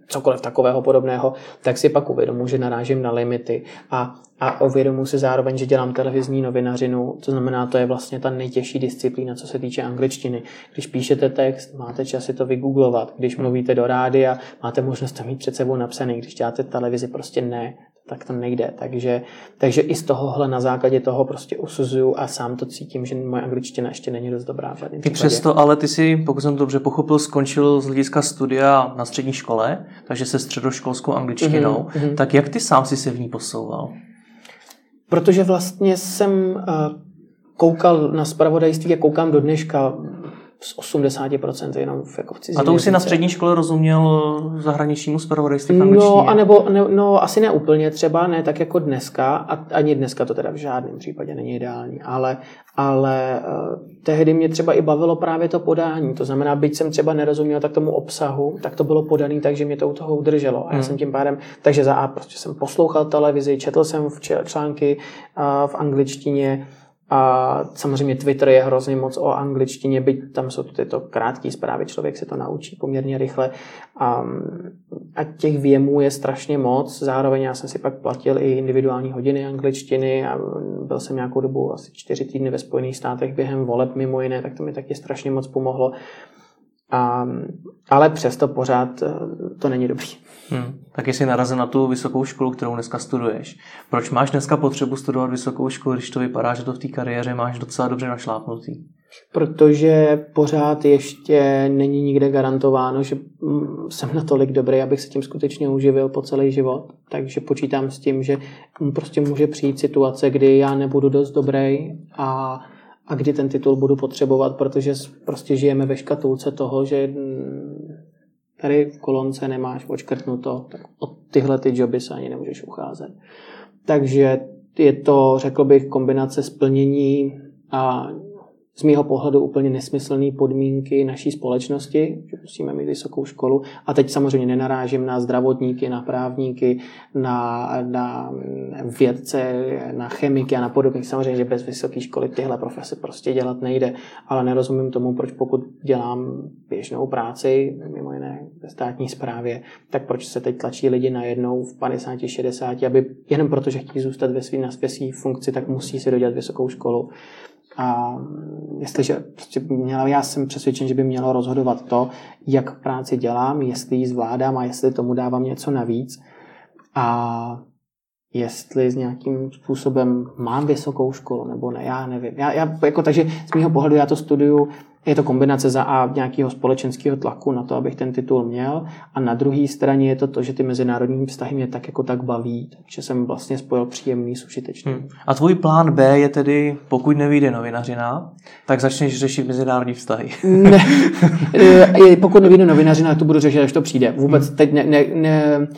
cokoliv takového podobného, tak si pak uvědomu, že narážím na limity a, a uvědomu si zároveň, že dělám televizní novinařinu, to znamená, to je vlastně ta nejtěžší disciplína, co se týče angličtiny. Když píšete text, máte čas si to vygooglovat, když mluvíte do rádia, máte možnost to mít před sebou napsaný, když děláte televizi, prostě ne tak to nejde. Takže, takže i z tohohle na základě toho prostě usuzuju a sám to cítím, že moje angličtina ještě není dost dobrá. V I přesto, ale ty si, pokud jsem to dobře pochopil, skončil z hlediska studia na střední škole, takže se středoškolskou angličtinou. Mm-hmm. Tak jak ty sám si se v ní posouval? Protože vlastně jsem uh, koukal na spravodajství a koukám do dneška z 80% jenom v, jako v A to už si na střední škole rozuměl zahraničnímu zpravodajství v angličtině? No, anebo, ne, no, asi ne úplně třeba, ne tak jako dneska, a ani dneska to teda v žádném případě není ideální, ale, ale uh, tehdy mě třeba i bavilo právě to podání, to znamená, byť jsem třeba nerozuměl tak tomu obsahu, tak to bylo podaný, takže mě to u toho udrželo. A já hmm. jsem tím pádem, takže za A prostě jsem poslouchal televizi, četl jsem v články uh, v angličtině, A samozřejmě Twitter je hrozně moc o angličtině, byť tam jsou tyto krátké zprávy, člověk se to naučí poměrně rychle. A, a těch věmů je strašně moc. Zároveň já jsem si pak platil i individuální hodiny angličtiny a byl jsem nějakou dobu asi čtyři týdny ve Spojených státech během voleb mimo jiné, tak to mi taky strašně moc pomohlo. A, ale přesto pořád eh, to není dobrý. Hmm. Tak jsi narazil na tu vysokou školu, kterou dneska studuješ. Proč máš dneska potřebu studovat vysokou školu, když to vypadá, že to v té kariéře máš docela dobře našlápnutý? Protože pořád ještě není nikde garantováno, že mm, jsem natolik dobrý, abych se tím skutečně uživil po celý život. Takže počítám s tím, že prostě může přijít situace, kdy já nebudu dost dobrý a a kdy ten titul budu potřebovat, protože prostě žijeme ve škatulce toho, že mm, tady v kolonce nemáš očkrtnuto, tak o tyhle ty joby se ani nemůžeš ucházet. Takže je to, řekl bych, kombinace splnění a z mého pohledu úplně nesmyslné podmínky naší společnosti, že musíme mít vysokou školu. A teď samozřejmě nenarážím na zdravotníky, na právníky, na, na vědce, na chemiky a na podobných. Samozřejmě, že bez vysoké školy tyhle profese prostě dělat nejde, ale nerozumím tomu, proč pokud dělám běžnou práci, mimo jiné ve státní správě, tak proč se teď tlačí lidi najednou v 50, 60, aby jenom protože chtějí zůstat ve svý, na své funkci, tak musí si dodělat vysokou školu. A jestliže prostě měla, já jsem přesvědčen, že by mělo rozhodovat to, jak práci dělám, jestli ji zvládám a jestli tomu dávám něco navíc. A jestli s nějakým způsobem mám vysokou školu nebo ne, já nevím. Já, já, jako, takže z mého pohledu já to studuju je to kombinace za A nějakého společenského tlaku na to, abych ten titul měl a na druhé straně je to to, že ty mezinárodní vztahy mě tak jako tak baví, takže jsem vlastně spojil příjemný s užitečným. Hmm. A tvůj plán B je tedy, pokud nevyjde novinařina, tak začneš řešit mezinárodní vztahy. ne, pokud nevyjde novinařina, to budu řešit, až to přijde. Vůbec hmm. teď ne, ne, ne,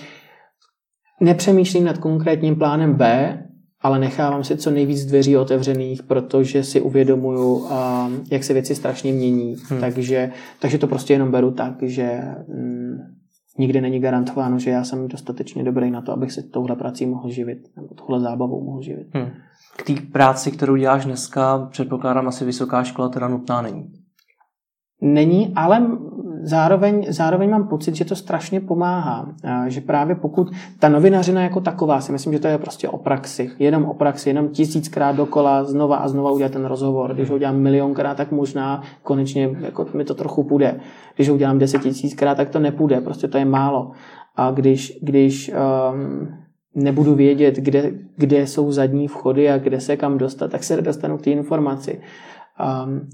nepřemýšlím nad konkrétním plánem B, ale nechávám si co nejvíc dveří otevřených, protože si uvědomuju, jak se věci strašně mění. Hmm. Takže, takže to prostě jenom beru tak, že mm, nikdy není garantováno, že já jsem dostatečně dobrý na to, abych se touhle prací mohl živit, nebo tohle zábavou mohl živit. Hmm. K té práci, kterou děláš dneska, předpokládám asi vysoká škola teda nutná není. Není, ale zároveň, zároveň mám pocit, že to strašně pomáhá. Že právě pokud ta novinařina jako taková, si myslím, že to je prostě o praxi. Jenom o praxi, jenom tisíckrát dokola, znova a znova udělat ten rozhovor. Když ho udělám milionkrát, tak možná konečně jako mi to trochu půjde. Když ho udělám deset tisíckrát, tak to nepůjde, prostě to je málo. A když, když um, nebudu vědět, kde, kde jsou zadní vchody a kde se kam dostat, tak se dostanu k té informaci. Um,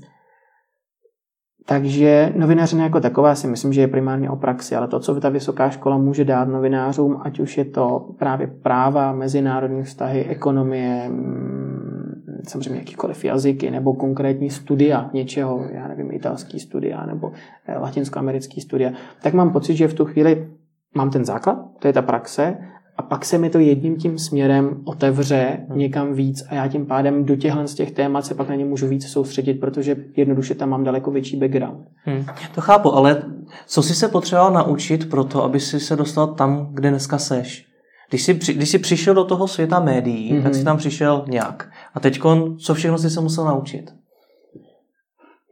takže novinařina jako taková si myslím, že je primárně o praxi, ale to, co ta vysoká škola může dát novinářům, ať už je to právě práva, mezinárodní vztahy, ekonomie, mm, samozřejmě jakýkoliv jazyky, nebo konkrétní studia něčeho, já nevím, italský studia, nebo eh, latinskoamerický studia, tak mám pocit, že v tu chvíli mám ten základ, to je ta praxe, a pak se mi to jedním tím směrem otevře hmm. někam víc a já tím pádem do těchhle z těch témat se pak na ně můžu víc soustředit, protože jednoduše tam mám daleko větší background. Hmm. To chápu, ale co jsi se potřeboval naučit pro to, aby si se dostal tam, kde dneska seš? Když jsi, když jsi přišel do toho světa médií, mm-hmm. tak jsi tam přišel nějak. A teď co všechno jsi se musel naučit?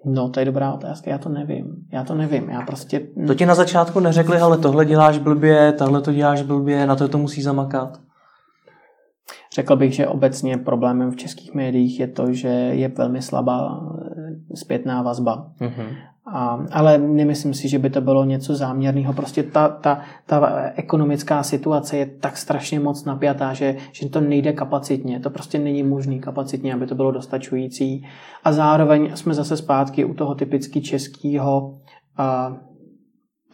No, to je dobrá otázka, já to nevím. Já to nevím, já prostě... To ti na začátku neřekli, ale tohle děláš blbě, tohle to děláš blbě, na to to musí zamakat. Řekl bych, že obecně problémem v českých médiích je to, že je velmi slabá eh, zpětná vazba. Mm-hmm. A, ale nemyslím si, že by to bylo něco záměrného. Prostě ta, ta, ta ekonomická situace je tak strašně moc napjatá, že, že to nejde kapacitně. To prostě není možný kapacitně, aby to bylo dostačující. A zároveň jsme zase zpátky u toho typicky českého a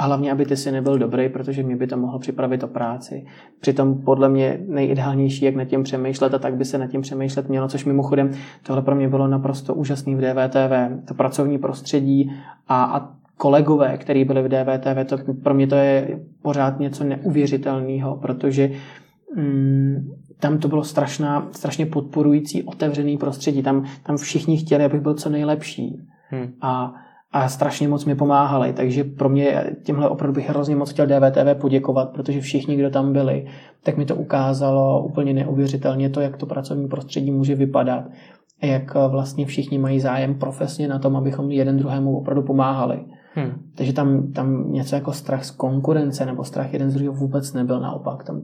hlavně, aby ty si nebyl dobrý, protože mě by to mohlo připravit o práci. Přitom podle mě nejideálnější, jak nad tím přemýšlet a tak by se nad tím přemýšlet mělo, což mimochodem tohle pro mě bylo naprosto úžasný v DVTV. To pracovní prostředí a, a kolegové, kteří byli v DVTV, to pro mě to je pořád něco neuvěřitelného, protože mm, tam to bylo strašná, strašně podporující, otevřený prostředí. Tam, tam všichni chtěli, abych byl co nejlepší. Hmm. A a strašně moc mi pomáhali, takže pro mě tímhle opravdu bych hrozně moc chtěl DVTV poděkovat, protože všichni, kdo tam byli, tak mi to ukázalo úplně neuvěřitelně to, jak to pracovní prostředí může vypadat, jak vlastně všichni mají zájem profesně na tom, abychom jeden druhému opravdu pomáhali. Hmm. Takže tam, tam něco jako strach z konkurence nebo strach jeden z druhého vůbec nebyl naopak. Tam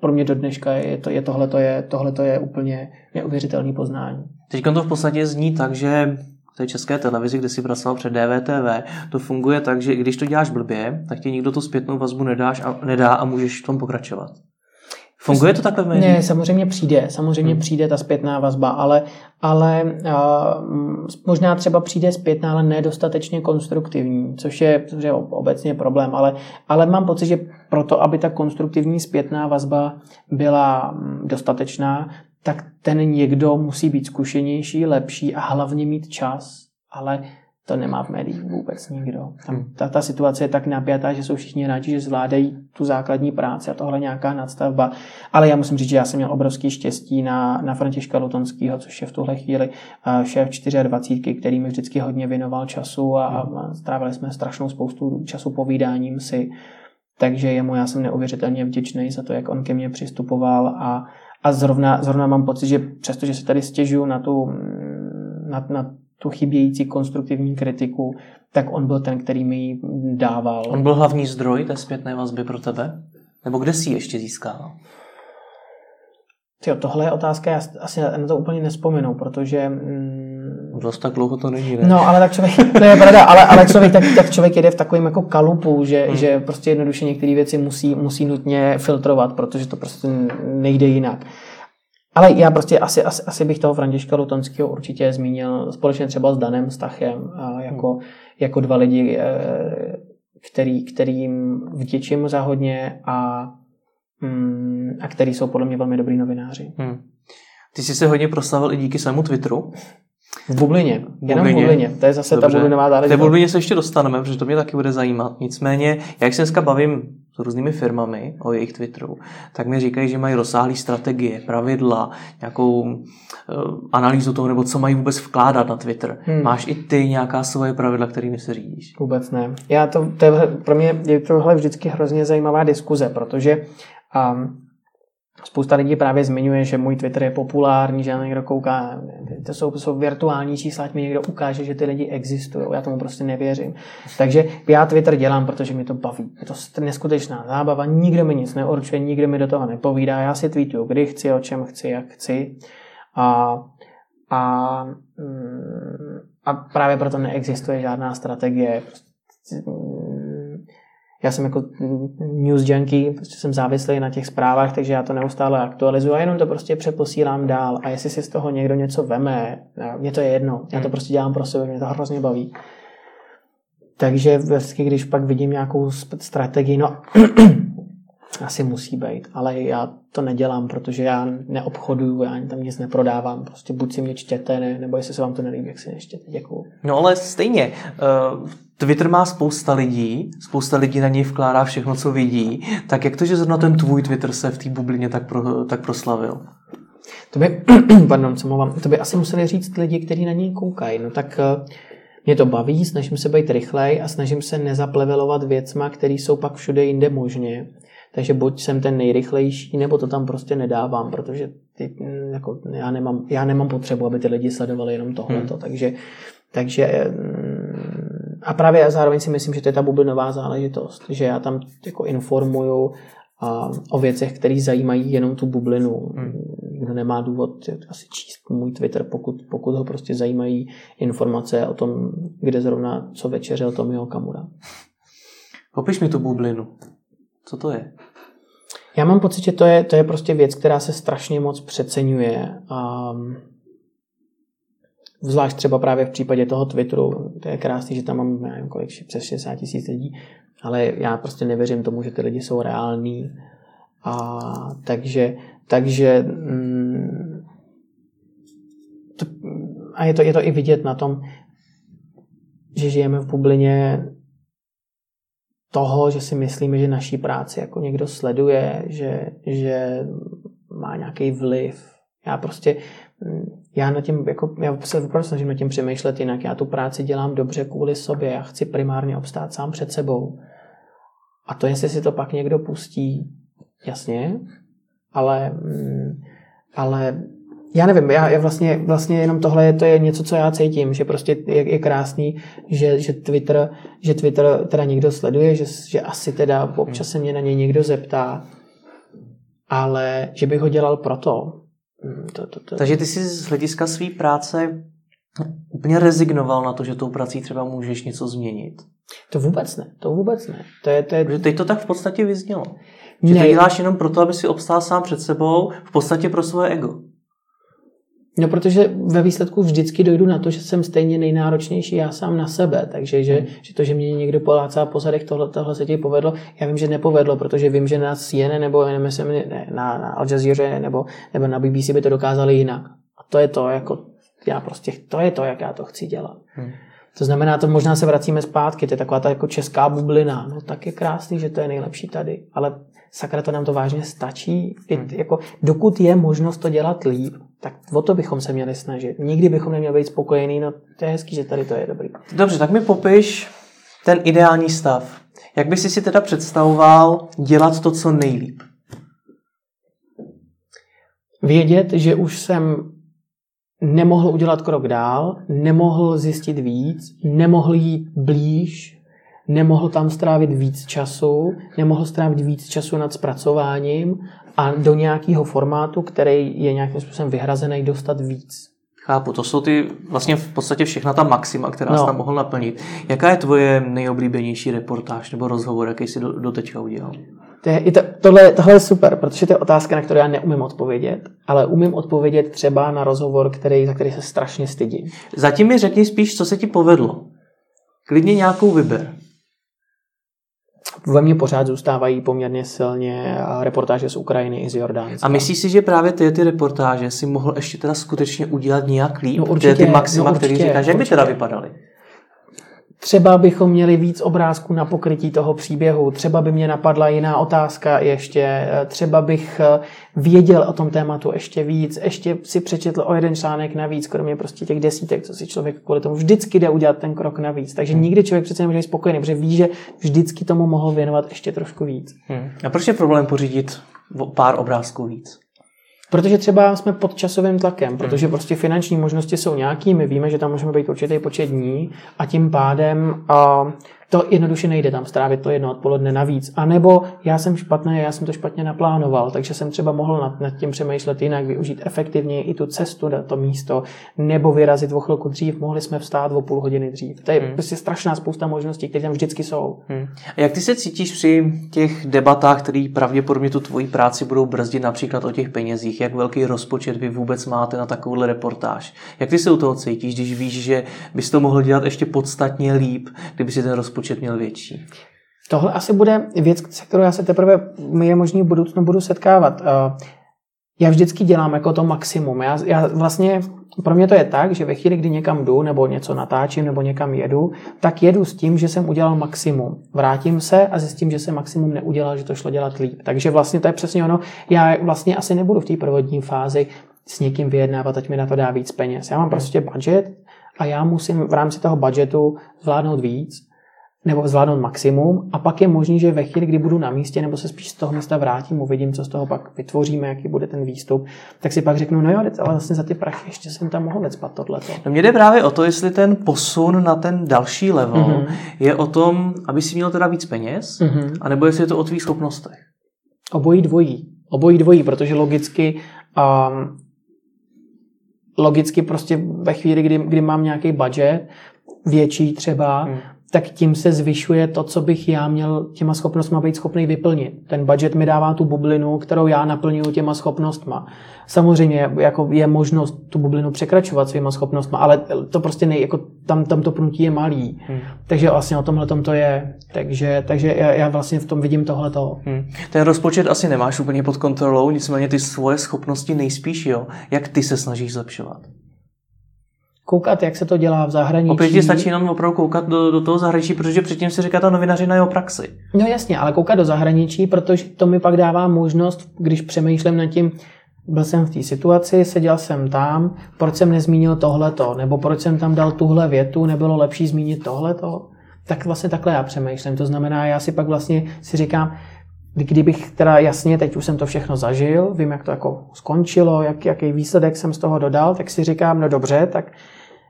pro mě do dneška je, to, je tohle to je, tohleto je úplně neuvěřitelný poznání. Teď to v podstatě zní tak, že té české televizi, kde si pracoval před DVTV, to funguje tak, že když to děláš blbě, tak ti nikdo tu zpětnou vazbu nedáš a, nedá a můžeš v tom pokračovat. Funguje to takhle v médiích? Ne, samozřejmě přijde, samozřejmě hmm. přijde ta zpětná vazba, ale, ale uh, možná třeba přijde zpětná, ale nedostatečně konstruktivní, což je, což je obecně problém, ale, ale mám pocit, že proto, aby ta konstruktivní zpětná vazba byla dostatečná, tak ten někdo musí být zkušenější, lepší a hlavně mít čas, ale to nemá v médiích vůbec nikdo. Tam hmm. ta, ta situace je tak napjatá, že jsou všichni rádi, že zvládají tu základní práci a tohle nějaká nadstavba. Ale já musím říct, že já jsem měl obrovský štěstí na, na Františka Lutonského, což je v tuhle chvíli šéf 24, který mi vždycky hodně věnoval času a, a strávili jsme strašnou spoustu času povídáním si. Takže jemu já jsem neuvěřitelně vděčný za to, jak on ke mně přistupoval a, a zrovna, zrovna mám pocit, že přestože se tady stěžuju na tu na, na tu chybějící konstruktivní kritiku, tak on byl ten, který mi ji dával. On byl hlavní zdroj té zpětné vazby pro tebe? Nebo kde si ještě získal? Tyjo, tohle je otázka, já asi na to úplně nespomenu, protože... Mm, Dost tak dlouho to není, ne? No, ale tak člověk, to je pravda, ale, ale člověk, tak, tak člověk jede v takovém jako kalupu, že, hmm. že prostě jednoduše některé věci musí, musí nutně filtrovat, protože to prostě nejde jinak. Ale já prostě asi, asi, asi bych toho Františka Lutonského určitě zmínil společně třeba s Danem Stachem a jako, hmm. jako dva lidi, eh, který, kterým vděčím za hodně a, mm, a který jsou podle mě velmi dobrý novináři. Hmm. Ty jsi se hodně proslavil i díky svému Twitteru. V bublině, jenom v bublině. To je zase Dobře. ta bublinová záležitost. V bublině se ještě dostaneme, protože to mě taky bude zajímat. Nicméně, jak se dneska bavím s různými firmami o jejich Twitteru, tak mi říkají, že mají rozsáhlé strategie, pravidla, nějakou uh, analýzu toho, nebo co mají vůbec vkládat na Twitter. Hmm. Máš i ty nějaká svoje pravidla, kterými se řídíš? Vůbec ne. Já to, to je, pro mě je tohle vždycky hrozně zajímavá diskuze, protože um, Spousta lidí právě zmiňuje, že můj Twitter je populární, že na někdo kouká. To jsou, jsou virtuální čísla, ať mi někdo ukáže, že ty lidi existují. Já tomu prostě nevěřím. Takže já Twitter dělám, protože mi to baví. Je to neskutečná zábava, nikdo mi nic neurčuje, nikdo mi do toho nepovídá. Já si tweetuju, kdy chci, o čem chci, jak chci. A, a, mm, a právě proto neexistuje žádná strategie já jsem jako news junkie, prostě jsem závislý na těch zprávách, takže já to neustále aktualizuju a jenom to prostě přeposílám dál. A jestli si z toho někdo něco veme, mě to je jedno, já to hmm. prostě dělám pro sebe, mě to hrozně baví. Takže vždycky, když pak vidím nějakou strategii, no asi musí být, ale já to nedělám, protože já neobchoduju, já tam nic neprodávám, prostě buď si mě čtěte, ne, nebo jestli se vám to nelíbí, jak si neštěte, děkuju. No ale stejně, uh, Twitter má spousta lidí, spousta lidí na něj vkládá všechno, co vidí, tak jak to, že zrovna ten tvůj Twitter se v té bublině tak, pro, tak proslavil? To by, pardon, co mluvám, to by asi museli říct lidi, kteří na něj koukají, no tak uh, mě to baví, snažím se být rychlej a snažím se nezaplevelovat věcma, které jsou pak všude jinde možně. Takže buď jsem ten nejrychlejší, nebo to tam prostě nedávám, protože ty, mm, jako, já, nemám, já nemám potřebu, aby ty lidi sledovali jenom tohleto. Hmm. Takže, takže mm, a právě zároveň si myslím, že to je ta bublinová záležitost, že já tam jako informuju a, o věcech, které zajímají jenom tu bublinu. Hmm. Kdo nemá důvod asi číst můj Twitter, pokud, pokud ho prostě zajímají informace o tom, kde zrovna co večeřel Tomio Kamura. Popiš mi tu bublinu. Co to je? Já mám pocit, že to je, to je prostě věc, která se strašně moc přeceňuje. Um, zvlášť třeba právě v případě toho Twitteru. To je krásný, že tam mám nevím, kolik, přes 60 tisíc lidí, ale já prostě nevěřím tomu, že ty lidi jsou reální. A takže, takže mm, to, a je to, je to i vidět na tom, že žijeme v bublině toho, že si myslíme, že naší práci jako někdo sleduje, že, že má nějaký vliv. Já prostě, já na tím, jako, já se opravdu snažím na tím přemýšlet jinak. Já tu práci dělám dobře kvůli sobě. Já chci primárně obstát sám před sebou. A to, jestli si to pak někdo pustí, jasně, ale, ale já nevím, já, já vlastně, vlastně jenom tohle je, to je něco, co já cítím, že prostě je, je krásný, že, že, Twitter, že Twitter teda někdo sleduje, že, že asi teda občas se mě na něj někdo zeptá, ale že bych ho dělal proto. Hmm, to, to, to. Takže ty jsi z hlediska své práce úplně rezignoval na to, že tou prací třeba můžeš něco změnit. To vůbec ne, to vůbec ne. To je, to je... Protože teď to tak v podstatě vyznělo. Že ne. to děláš jenom proto, aby si obstál sám před sebou, v podstatě pro svoje ego. No, protože ve výsledku vždycky dojdu na to, že jsem stejně nejnáročnější já sám na sebe, takže že, hmm. že to, že mě někdo polácá po zadech, tohle, tohle se ti povedlo, já vím, že nepovedlo, protože vím, že na CNN nebo ne, na, na Al Jazeera nebo, nebo na BBC by to dokázali jinak. A to je to, jako já prostě, to je to, jak já to chci dělat. Hmm. To znamená, to možná se vracíme zpátky, to je taková ta jako česká bublina. No tak je krásný, že to je nejlepší tady, ale sakra, to nám to vážně stačí. Hmm. Jako, dokud je možnost to dělat líp, tak o to bychom se měli snažit. Nikdy bychom neměli být spokojení, no to je hezký, že tady to je dobrý. Dobře, tak mi popiš ten ideální stav. Jak bys si teda představoval dělat to, co nejlíp? Vědět, že už jsem nemohl udělat krok dál, nemohl zjistit víc, nemohl jít blíž, nemohl tam strávit víc času, nemohl strávit víc času nad zpracováním a do nějakého formátu, který je nějakým způsobem vyhrazený, dostat víc. Chápu, to jsou ty vlastně v podstatě všechna ta maxima, která no. jsi tam mohl naplnit. Jaká je tvoje nejoblíbenější reportáž nebo rozhovor, jaký jsi do, do teďka udělal? To je, to, tohle, tohle je super, protože to je otázka, na kterou já neumím odpovědět, ale umím odpovědět třeba na rozhovor, který, za který se strašně stydím. Zatím mi řekni spíš, co se ti povedlo. Klidně nějakou vyber. Ve mně pořád zůstávají poměrně silně reportáže z Ukrajiny i z Jordánska. A myslíš si, že právě ty, ty reportáže si mohl ještě teda skutečně udělat nějak líp? No určitě, ty maxima, no určitě, který říkáš, jak by teda vypadaly? Třeba bychom měli víc obrázků na pokrytí toho příběhu, třeba by mě napadla jiná otázka ještě, třeba bych eh, věděl o tom tématu ještě víc, ještě si přečetl o jeden článek navíc, kromě prostě těch desítek, co si člověk kvůli tomu vždycky jde udělat ten krok navíc. Takže hmm. nikdy člověk přece nemůže být spokojený, protože ví, že vždycky tomu mohl věnovat ještě trošku víc. Hmm. A proč je problém pořídit pár obrázků víc? Protože třeba jsme pod časovým tlakem, protože prostě finanční možnosti jsou nějaký, my víme, že tam můžeme být určitý počet dní a tím pádem uh, to jednoduše nejde tam strávit to jedno odpoledne navíc. A nebo já jsem špatný, já jsem to špatně naplánoval, takže jsem třeba mohl nad, nad tím přemýšlet jinak, využít efektivně i tu cestu na to místo, nebo vyrazit o chvilku dřív, mohli jsme vstát o půl hodiny dřív. To je hmm. prostě strašná spousta možností, které tam vždycky jsou. Hmm. A jak ty se cítíš při těch debatách, které pravděpodobně tu tvoji práci budou brzdit například o těch penězích? Jak velký rozpočet vy vůbec máte na takovouhle reportáž? Jak ty se u toho cítíš, když víš, že bys to mohl dělat ještě podstatně líp, kdyby si ten rozpočet rozpočet měl větší. Tohle asi bude věc, se kterou já se teprve je možný v budoucnu budu setkávat. Eh, já vždycky dělám jako to maximum. Já, já vlastně, pro mě to je tak, že ve chvíli, kdy někam jdu, nebo něco natáčím, nebo někam jedu, tak jedu s tím, že jsem udělal maximum. Vrátím se a zjistím, že jsem maximum neudělal, že to šlo dělat líp. Takže vlastně to je přesně ono. Já vlastně asi nebudu v té prvotní fázi s někým vyjednávat, ať mi na to dá víc peněz. Já mám prostě budget a já musím v rámci toho budgetu zvládnout víc nebo zvládnout maximum a pak je možný, že ve chvíli, kdy budu na místě nebo se spíš z toho místa vrátím, uvidím, co z toho pak vytvoříme, jaký bude ten výstup, tak si pak řeknu, no jo, ale vlastně za ty prachy ještě jsem tam mohl vecpat tohleto. No mě jde právě o to, jestli ten posun na ten další level mm-hmm. je o tom, aby si měl teda víc peněz, mm-hmm. anebo jestli je to o tvých schopnostech. Obojí dvojí. Obojí dvojí, protože logicky um, logicky prostě ve chvíli, kdy, kdy mám nějaký budget, větší třeba, hmm tak tím se zvyšuje to, co bych já měl těma schopnostmi být schopný vyplnit. Ten budget mi dává tu bublinu, kterou já naplňuji těma schopnostma. Samozřejmě jako je možnost tu bublinu překračovat svýma schopnostma, ale to prostě nej, jako tam, tam to pnutí je malý. Hmm. Takže vlastně o tomhle to je. Takže, takže já, já vlastně v tom vidím tohleto. Hmm. Ten rozpočet asi nemáš úplně pod kontrolou, nicméně ty svoje schopnosti nejspíš, jo. Jak ty se snažíš zlepšovat? Koukat, jak se to dělá v zahraničí. Opět ti stačí jenom opravdu koukat do, do toho zahraničí, protože předtím si říká ta novinařina jeho praxi. No jasně, ale koukat do zahraničí, protože to mi pak dává možnost, když přemýšlím nad tím, byl jsem v té situaci, seděl jsem tam, proč jsem nezmínil tohleto, nebo proč jsem tam dal tuhle větu, nebylo lepší zmínit tohleto. Tak vlastně takhle já přemýšlím. To znamená, já si pak vlastně si říkám, kdybych teda jasně, teď už jsem to všechno zažil, vím, jak to jako skončilo, jak, jaký výsledek jsem z toho dodal, tak si říkám, no dobře, tak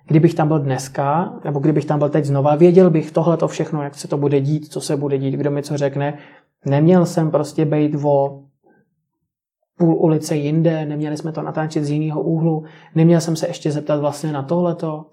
kdybych tam byl dneska, nebo kdybych tam byl teď znova, věděl bych tohle to všechno, jak se to bude dít, co se bude dít, kdo mi co řekne. Neměl jsem prostě být o půl ulice jinde, neměli jsme to natáčet z jiného úhlu, neměl jsem se ještě zeptat vlastně na tohleto.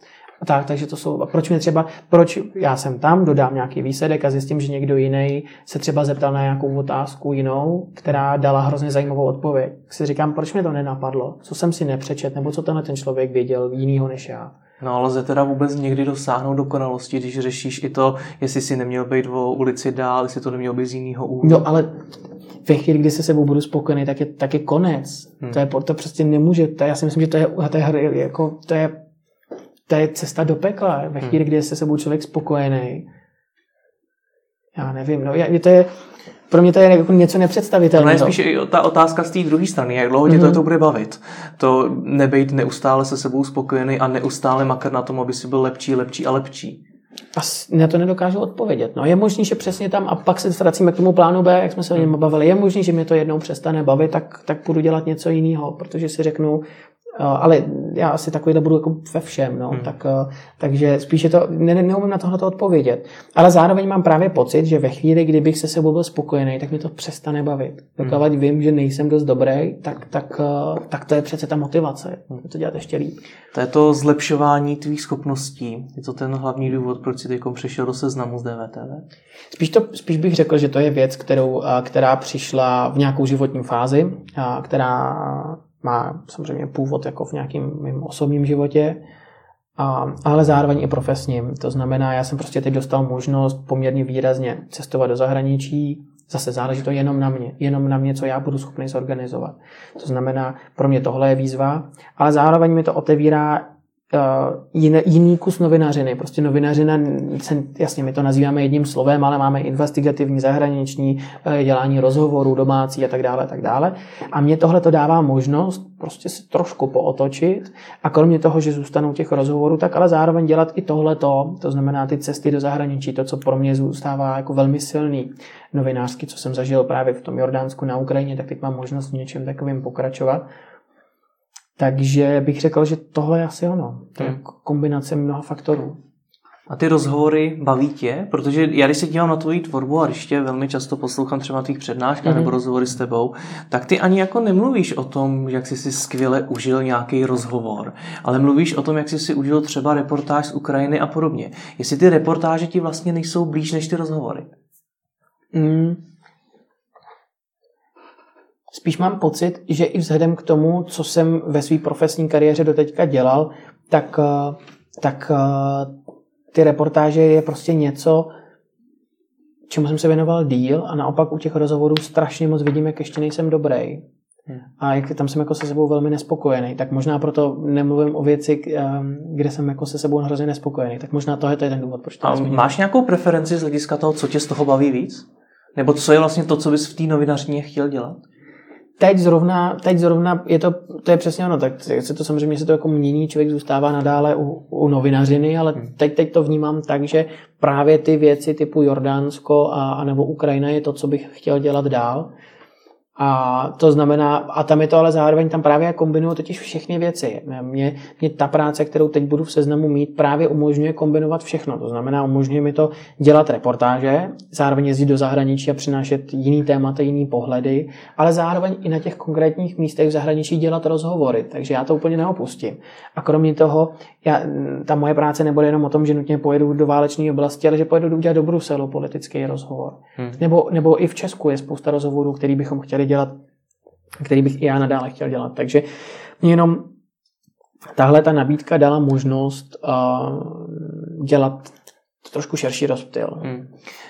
Tak, takže to jsou, proč mě třeba, proč já jsem tam, dodám nějaký výsledek a zjistím, že někdo jiný se třeba zeptal na nějakou otázku jinou, která dala hrozně zajímavou odpověď. Si říkám, proč mě to nenapadlo, co jsem si nepřečet, nebo co tenhle ten člověk věděl jinýho než já. No ale lze teda vůbec někdy dosáhnout dokonalosti, když řešíš i to, jestli si neměl být o ulici dál, jestli to nemělo být z jiného úhlu. No ale ve chvíli, kdy se sebou budu spokojený, tak je, tak je konec. Hmm. To, je, to prostě nemůže, to, já si myslím, že to je, to je, jako, to je, to je cesta do pekla. Ve chvíli, hmm. kdy je se sebou člověk spokojený, já nevím, no, je, to je, pro mě to je jako něco nepředstavitelného. Je spíš ta otázka z té druhé strany, jak dlouho tě mm-hmm. to, to bude bavit. To nebejt neustále se sebou spokojený a neustále makat na tom, aby si byl lepší, lepší a lepší. A na to nedokážu odpovědět. No, je možný, že přesně tam, a pak se vracíme k tomu plánu B, jak jsme se o něm bavili, je možný, že mě to jednou přestane bavit, tak, tak budu dělat něco jiného, protože si řeknu, ale já asi takovýhle budu jako ve všem, no. Hmm. Tak, eh, takže spíše to, ne, neumím na tohle odpovědět. Ale zároveň mám právě pocit, že ve chvíli, kdybych se sebou byl spokojený, tak mi to přestane bavit. Dokud hmm. vím, že nejsem dost dobrý, tak, tak, eh, tak to je přece ta motivace. Hmm. To dělat ještě líp. To je to zlepšování tvých schopností. Je to ten hlavní důvod, proč jsi teď přešel do seznamu z DVTV? Spíš, to, spíš bych řekl, že to je věc, kterou, která přišla v nějakou životní fázi, která má samozřejmě původ jako v nějakém mým osobním životě, a, ale zároveň i profesním. To znamená, já jsem prostě teď dostal možnost poměrně výrazně cestovat do zahraničí, Zase záleží to jenom na mě, jenom na mě, co já budu schopný zorganizovat. To znamená, pro mě tohle je výzva, ale zároveň mi to otevírá jiný, jiný kus novinařiny. Prostě novinařina, jasně, my to nazýváme jedním slovem, ale máme investigativní, zahraniční, uh, dělání rozhovorů, domácí a tak dále, tak dále. A mě tohle to dává možnost prostě se trošku pootočit a kromě toho, že zůstanou těch rozhovorů, tak ale zároveň dělat i tohleto, to znamená ty cesty do zahraničí, to, co pro mě zůstává jako velmi silný novinářský, co jsem zažil právě v tom Jordánsku na Ukrajině, tak teď mám možnost v něčem takovým pokračovat. Takže bych řekl, že tohle je asi ono. To je hmm. kombinace mnoha faktorů. A ty rozhovory baví tě? Protože já když se dívám na tvoji tvorbu a když tě velmi často poslouchám třeba tvých přednáškách mm-hmm. nebo rozhovory s tebou, tak ty ani jako nemluvíš o tom, jak jsi si skvěle užil nějaký rozhovor, ale mluvíš o tom, jak jsi si užil třeba reportáž z Ukrajiny a podobně. Jestli ty reportáže ti vlastně nejsou blíž než ty rozhovory? Mm, Spíš mám pocit, že i vzhledem k tomu, co jsem ve své profesní kariéře doteďka dělal, tak, eh, tak eh, ty reportáže je prostě něco, čemu jsem se věnoval díl a naopak u těch rozhovorů strašně moc vidím, jak ještě nejsem dobrý. Hmm. A jak tam jsem jako se sebou velmi nespokojený, tak možná proto nemluvím o věci, eh, kde jsem jako se sebou hrozně nespokojený. Tak možná tohle je ten důvod, proč to A máš nějakou preferenci z hlediska toho, co tě z toho baví víc? Nebo co je vlastně to, co bys v té novinařině chtěl dělat? Teď zrovna, teď zrovna je to, to je přesně ono, tak se to samozřejmě se to jako mění, člověk zůstává nadále u, u novinařiny, ale hmm. teď, teď to vnímám tak, že právě ty věci typu Jordánsko a, a nebo Ukrajina je to, co bych chtěl dělat dál. A to znamená, a tam je to ale zároveň, tam právě kombinuju totiž všechny věci. Mě, mě ta práce, kterou teď budu v seznamu mít, právě umožňuje kombinovat všechno. To znamená, umožňuje mi to dělat reportáže, zároveň jezdit do zahraničí a přinášet jiný témata, jiný pohledy, ale zároveň i na těch konkrétních místech v zahraničí dělat rozhovory. Takže já to úplně neopustím. A kromě toho, já, ta moje práce nebude jenom o tom, že nutně pojedu do válečné oblasti, ale že pojedu udělat do Bruselu politický rozhovor. Hmm. Nebo, nebo i v Česku je spousta rozhovorů, který bychom chtěli dělat, který bych i já nadále chtěl dělat. Takže mě jenom tahle ta nabídka dala možnost uh, dělat trošku širší rozptyl. Hmm.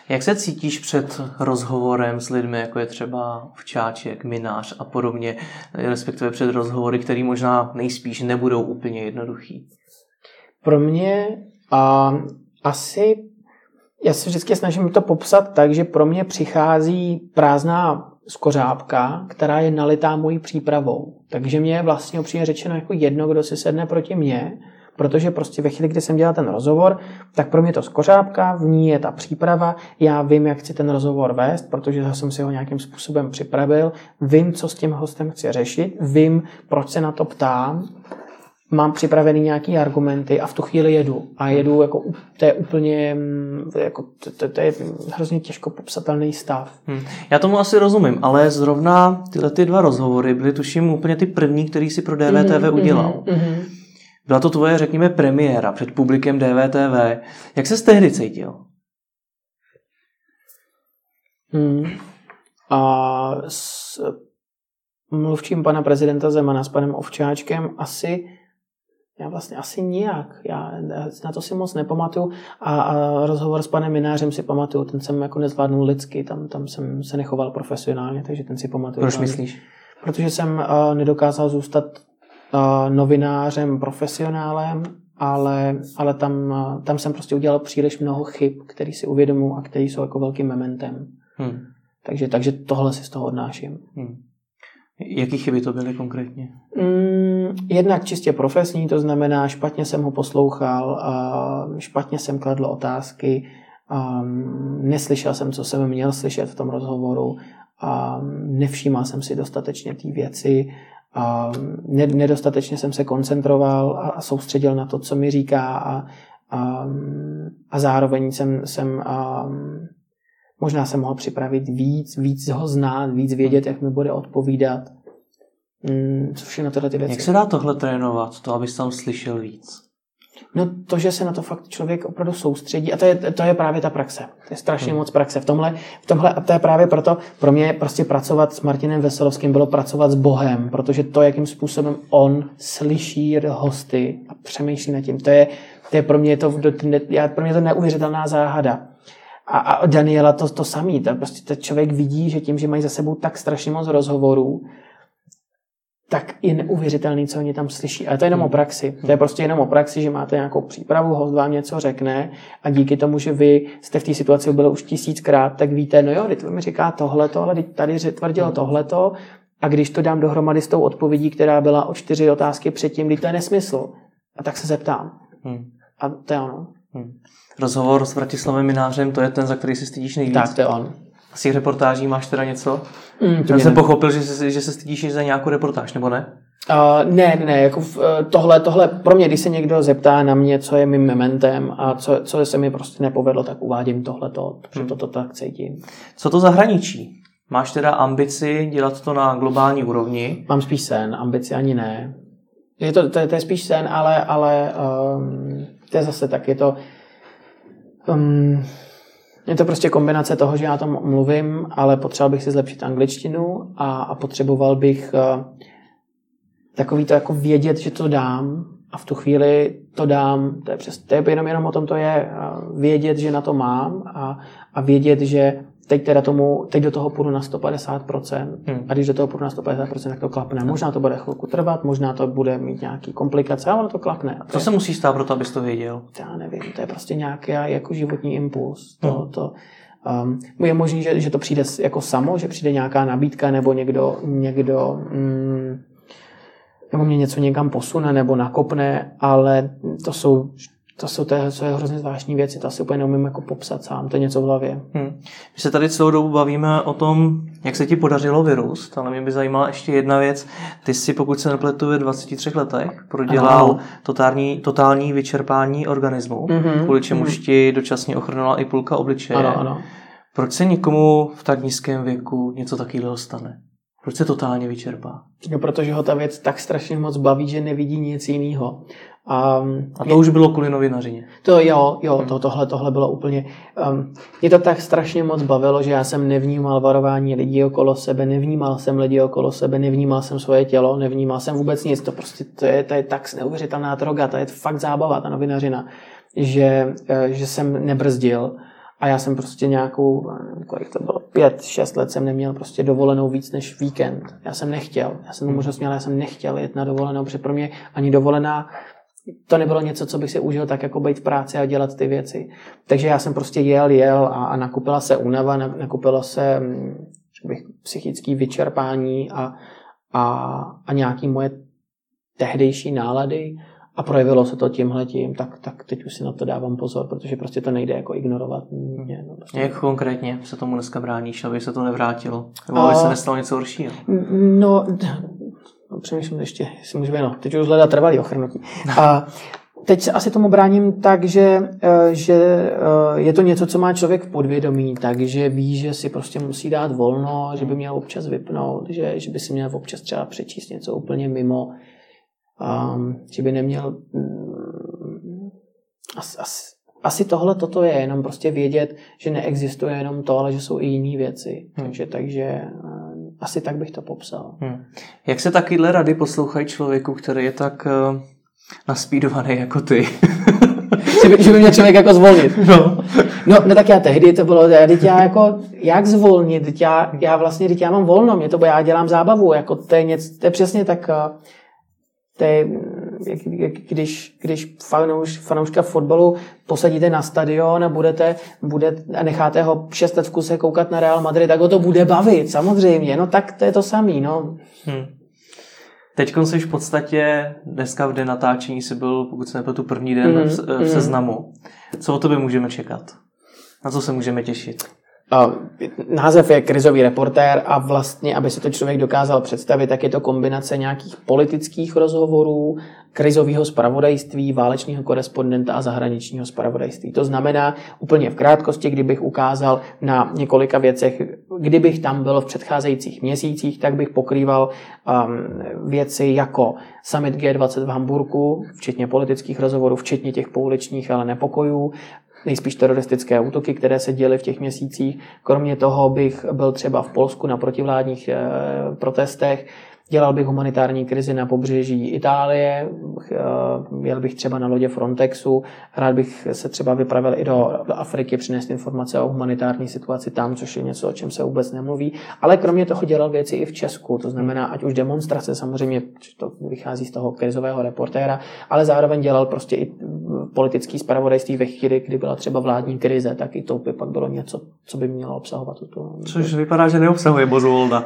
Jak se cítíš před rozhovorem s lidmi, jako je třeba Včáček, Minář a podobně, respektive před rozhovory, které možná nejspíš nebudou úplně jednoduchý? Pro mě a, asi, já se vždycky snažím to popsat tak, že pro mě přichází prázdná skořápka, která je nalitá mojí přípravou. Takže mě je vlastně upřímně řečeno jako jedno, kdo si sedne proti mně, Protože prostě ve chvíli, kdy jsem dělal ten rozhovor, tak pro mě to skořápka, v ní je ta příprava, já vím, jak chci ten rozhovor vést, protože jsem si ho nějakým způsobem připravil, vím, co s tím hostem chci řešit, vím, proč se na to ptám, mám připravený nějaký argumenty a v tu chvíli jedu. A jedu, jako, to je úplně, mm, jako, to, to je hrozně těžko popsatelný stav. Hmm. Já tomu asi rozumím, ale zrovna tyhle ty dva rozhovory byly tuším úplně ty první, který si pro DVTV mm-hmm, udělal. Mm-hmm. Byla to tvoje, řekněme, premiéra před publikem DVTV. Jak se tehdy cítil? Hmm. A s mluvčím pana prezidenta Zemana s panem Ovčáčkem asi já vlastně asi nijak. Já na to si moc nepamatuju. A, a rozhovor s panem Minářem si pamatuju. Ten jsem jako nezvládnul lidsky. Tam, tam jsem se nechoval profesionálně, takže ten si pamatuju. Proč myslíš? Protože jsem uh, nedokázal zůstat uh, novinářem, profesionálem, ale, ale tam, uh, tam jsem prostě udělal příliš mnoho chyb, který si uvědomuji a který jsou jako velkým mementem. Hmm. Takže, takže tohle si z toho odnáším. Hmm. Jaký chyby to byly konkrétně? Mm, jednak čistě profesní, to znamená, špatně jsem ho poslouchal, špatně jsem kladl otázky, neslyšel jsem, co jsem měl slyšet v tom rozhovoru, nevšímal jsem si dostatečně té věci, nedostatečně jsem se koncentroval a soustředil na to, co mi říká a, a, a zároveň jsem, jsem a, Možná se mohl připravit víc, víc ho znát, víc vědět, jak mi bude odpovídat. Mm, co všechno tyhle ty věci. Jak se dá tohle trénovat, to, abys tam slyšel víc? No to, že se na to fakt člověk opravdu soustředí a to je, to je právě ta praxe. To je strašně hmm. moc praxe. V tomhle, v tomhle, a to je právě proto, pro mě prostě pracovat s Martinem Veselovským bylo pracovat s Bohem, protože to, jakým způsobem on slyší hosty a přemýšlí nad tím, to je, to je pro mě to, já, pro mě to neuvěřitelná záhada. A, a Daniela to, to samý. To prostě ten člověk vidí, že tím, že mají za sebou tak strašně moc rozhovorů, tak je neuvěřitelný, co oni tam slyší. Ale to je jenom o praxi. To je prostě jenom o praxi, že máte nějakou přípravu, host vám něco řekne a díky tomu, že vy jste v té situaci byli už tisíckrát, tak víte, no jo, to mi říká tohleto, ale tady tvrdilo tohleto a když to dám dohromady s tou odpovědí, která byla o čtyři otázky předtím, kdy to je nesmysl, a tak se zeptám. Hmm. A to je ono. Hmm. Rozhovor s Vratislavem Minářem, to je ten, za který si stydíš nejvíc. Tak, to je on. Z těch reportáží máš teda něco? Mm, Já jsem pochopil, že, se, že se stydíš za nějakou reportáž, nebo ne? Uh, ne, ne, jako v, eh, tohle, tohle pro mě, když se někdo zeptá na mě, co je mým mementem a co, co se mi prostě nepovedlo, tak uvádím tohleto, protože hmm. toto tak cítím. Co to zahraničí? Máš teda ambici dělat to na globální úrovni? Mám spíš sen, ambici ani ne. Je to, to, to je spíš sen, ale, ale um, to je zase tak, je to, Um, je to prostě kombinace toho, že já tam mluvím, ale potřeboval bych si zlepšit angličtinu a, a potřeboval bych uh, takový to jako vědět, že to dám. A v tu chvíli to dám, to je, přes, to je jenom, jenom o tom to je, uh, vědět, že na to mám a, a vědět, že teď teda tomu, teď do toho půjdu na 150% hmm. a když do toho půjdu na 150%, tak to klapne. Možná to bude chvilku trvat, možná to bude mít nějaký komplikace, ale to klapne. Co se musí stát pro to, abys to věděl? Já nevím, to je prostě nějaký jako životní impuls. To, hmm. to, um, je možné, že, že to přijde jako samo, že přijde nějaká nabídka nebo někdo, někdo mm, nebo mě něco někam posune nebo nakopne, ale to jsou to jsou to, co je hrozně zvláštní věci, to asi úplně neumím jako popsat sám, to je něco v hlavě. Hmm. My se tady celou dobu bavíme o tom, jak se ti podařilo vyrůst, ale mě by zajímala ještě jedna věc. Ty jsi, pokud se nepletu, ve 23 letech prodělal totální, totální vyčerpání organismu, mm-hmm. kvůli čemuž mm-hmm. ti dočasně ochrnula i půlka obličeje. Ano, ano. Proč se nikomu v tak nízkém věku něco takového stane? Proč se totálně vyčerpá? No, protože ho ta věc tak strašně moc baví, že nevidí nic jiného. A, a to už bylo kvůli novinařině. To jo, jo, to, tohle, tohle bylo úplně... Um, mě to tak strašně moc bavilo, že já jsem nevnímal varování lidí okolo sebe, nevnímal jsem lidi okolo sebe, nevnímal jsem svoje tělo, nevnímal jsem vůbec nic. To prostě to je, to je tak neuvěřitelná droga, to je fakt zábava, ta novinařina, že, eh, že jsem nebrzdil a já jsem prostě nějakou, kolik to bylo, pět, šest let jsem neměl prostě dovolenou víc než víkend. Já jsem nechtěl, já jsem to možnost měl, já jsem nechtěl jet na dovolenou, protože pro mě ani dovolená to nebylo něco, co bych si užil tak jako být v práci a dělat ty věci. Takže já jsem prostě jel, jel a, a nakupila se únava, nakupilo se mm, bych, psychické vyčerpání a, a, a nějaký moje tehdejší nálady a projevilo se to tímhletím, tak, tak teď už si na to dávám pozor, protože prostě to nejde jako ignorovat. Mě, no, prostě. Jak konkrétně se tomu dneska bráníš, aby se to nevrátilo? Nebo aby se nestalo něco horšího? No přemýšlím ještě, jestli můžu, no, teď už hledat trvalý ochrnutí. A teď se asi tomu bráním tak, že, eh, že eh, je to něco, co má člověk v podvědomí, takže ví, že si prostě musí dát volno, že by měl občas vypnout, že, že by si měl občas třeba přečíst něco úplně mimo, um, že by neměl um, asi, asi, asi tohle toto je, jenom prostě vědět, že neexistuje jenom to, ale že jsou i jiné věci. Hmm. Takže, takže um, asi tak bych to popsal. Hmm. Jak se takovýhle rady poslouchají člověku, který je tak uh, naspídovaný jako ty? že, by, že by mě člověk jako zvolnit. No. no. no, tak já tehdy to bylo, teď já jako, jak zvolnit, teď já, já vlastně, teď já mám volno, mě to, já dělám zábavu, jako to je, něco, to je přesně tak, to je, jak, jak, když, když fanouš, fanouška fotbalu posadíte na stadion a budete, bude, a necháte ho šest let v kuse koukat na Real Madrid, tak ho to bude bavit, samozřejmě. No tak to je to samý, no. Hmm. Teď jsi v podstatě, dneska v den natáčení si byl, pokud se tu první den mm, v, v mm. seznamu. Co o tobě můžeme čekat? Na co se můžeme těšit? Název je krizový reportér a vlastně, aby si to člověk dokázal představit, tak je to kombinace nějakých politických rozhovorů, krizového spravodajství, válečného korespondenta a zahraničního spravodajství. To znamená úplně v krátkosti, kdybych ukázal na několika věcech, kdybych tam byl v předcházejících měsících, tak bych pokrýval um, věci jako summit G20 v Hamburgu, včetně politických rozhovorů, včetně těch pouličních, ale nepokojů, nejspíš teroristické útoky, které se děly v těch měsících. Kromě toho bych byl třeba v Polsku na protivládních eh, protestech, Dělal bych humanitární krizi na pobřeží Itálie, eh, jel bych třeba na lodě Frontexu, rád bych se třeba vypravil i do Afriky, přinést informace o humanitární situaci tam, což je něco, o čem se vůbec nemluví. Ale kromě toho dělal věci i v Česku, to znamená, ať už demonstrace, samozřejmě to vychází z toho krizového reportéra, ale zároveň dělal prostě i politický zpravodajství ve chvíli, kdy byla třeba vládní krize, tak i to by pak bylo něco, co by mělo obsahovat tuto. Což vypadá, že neobsahuje Bozuolda.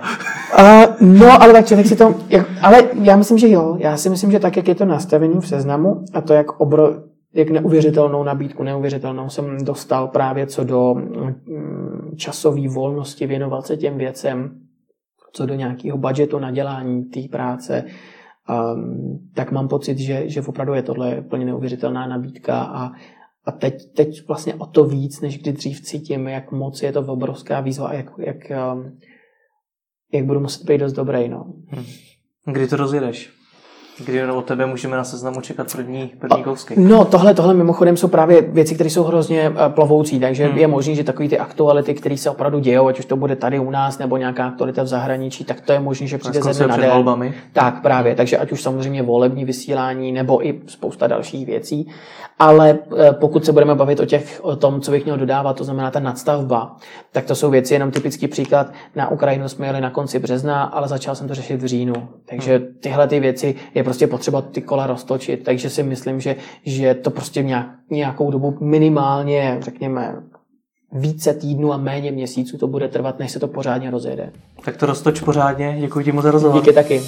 Uh, no, ale tak člověk si to, jak, ale já myslím, že jo. Já si myslím, že tak, jak je to nastavený v seznamu a to, jak obro, jak neuvěřitelnou nabídku, neuvěřitelnou jsem dostal právě co do mm, časové volnosti věnovat se těm věcem, co do nějakého budgetu na dělání té práce, um, tak mám pocit, že, že opravdu je tohle plně neuvěřitelná nabídka a, a teď, teď vlastně o to víc, než kdy dřív cítím, jak moc je to obrovská výzva a jak, jak, um, jak budu muset být dost dobrý. No. Hmm. Kdy to rozjedeš? Kdy od tebe můžeme na seznamu čekat první, první kousky? No, tohle, tohle mimochodem jsou právě věci, které jsou hrozně eh, plovoucí, takže hmm. je možné, že takové ty aktuality, které se opravdu dějou, ať už to bude tady u nás nebo nějaká aktualita v zahraničí, tak to je možné, že přijde ze na den. Volbami. Tak právě, takže ať už samozřejmě volební vysílání nebo i spousta dalších věcí. Ale eh, pokud se budeme bavit o, těch, o tom, co bych měl dodávat, to znamená ta nadstavba, tak to jsou věci, jenom typický příklad. Na Ukrajinu jsme jeli na konci března, ale začal jsem to řešit v říjnu. Takže hmm. tyhle ty věci je prostě potřeba ty kola roztočit. Takže si myslím, že, že to prostě nějak, nějakou dobu minimálně, řekněme, více týdnů a méně měsíců to bude trvat, než se to pořádně rozjede. Tak to roztoč pořádně. Děkuji ti moc za rozhovor. Díky taky.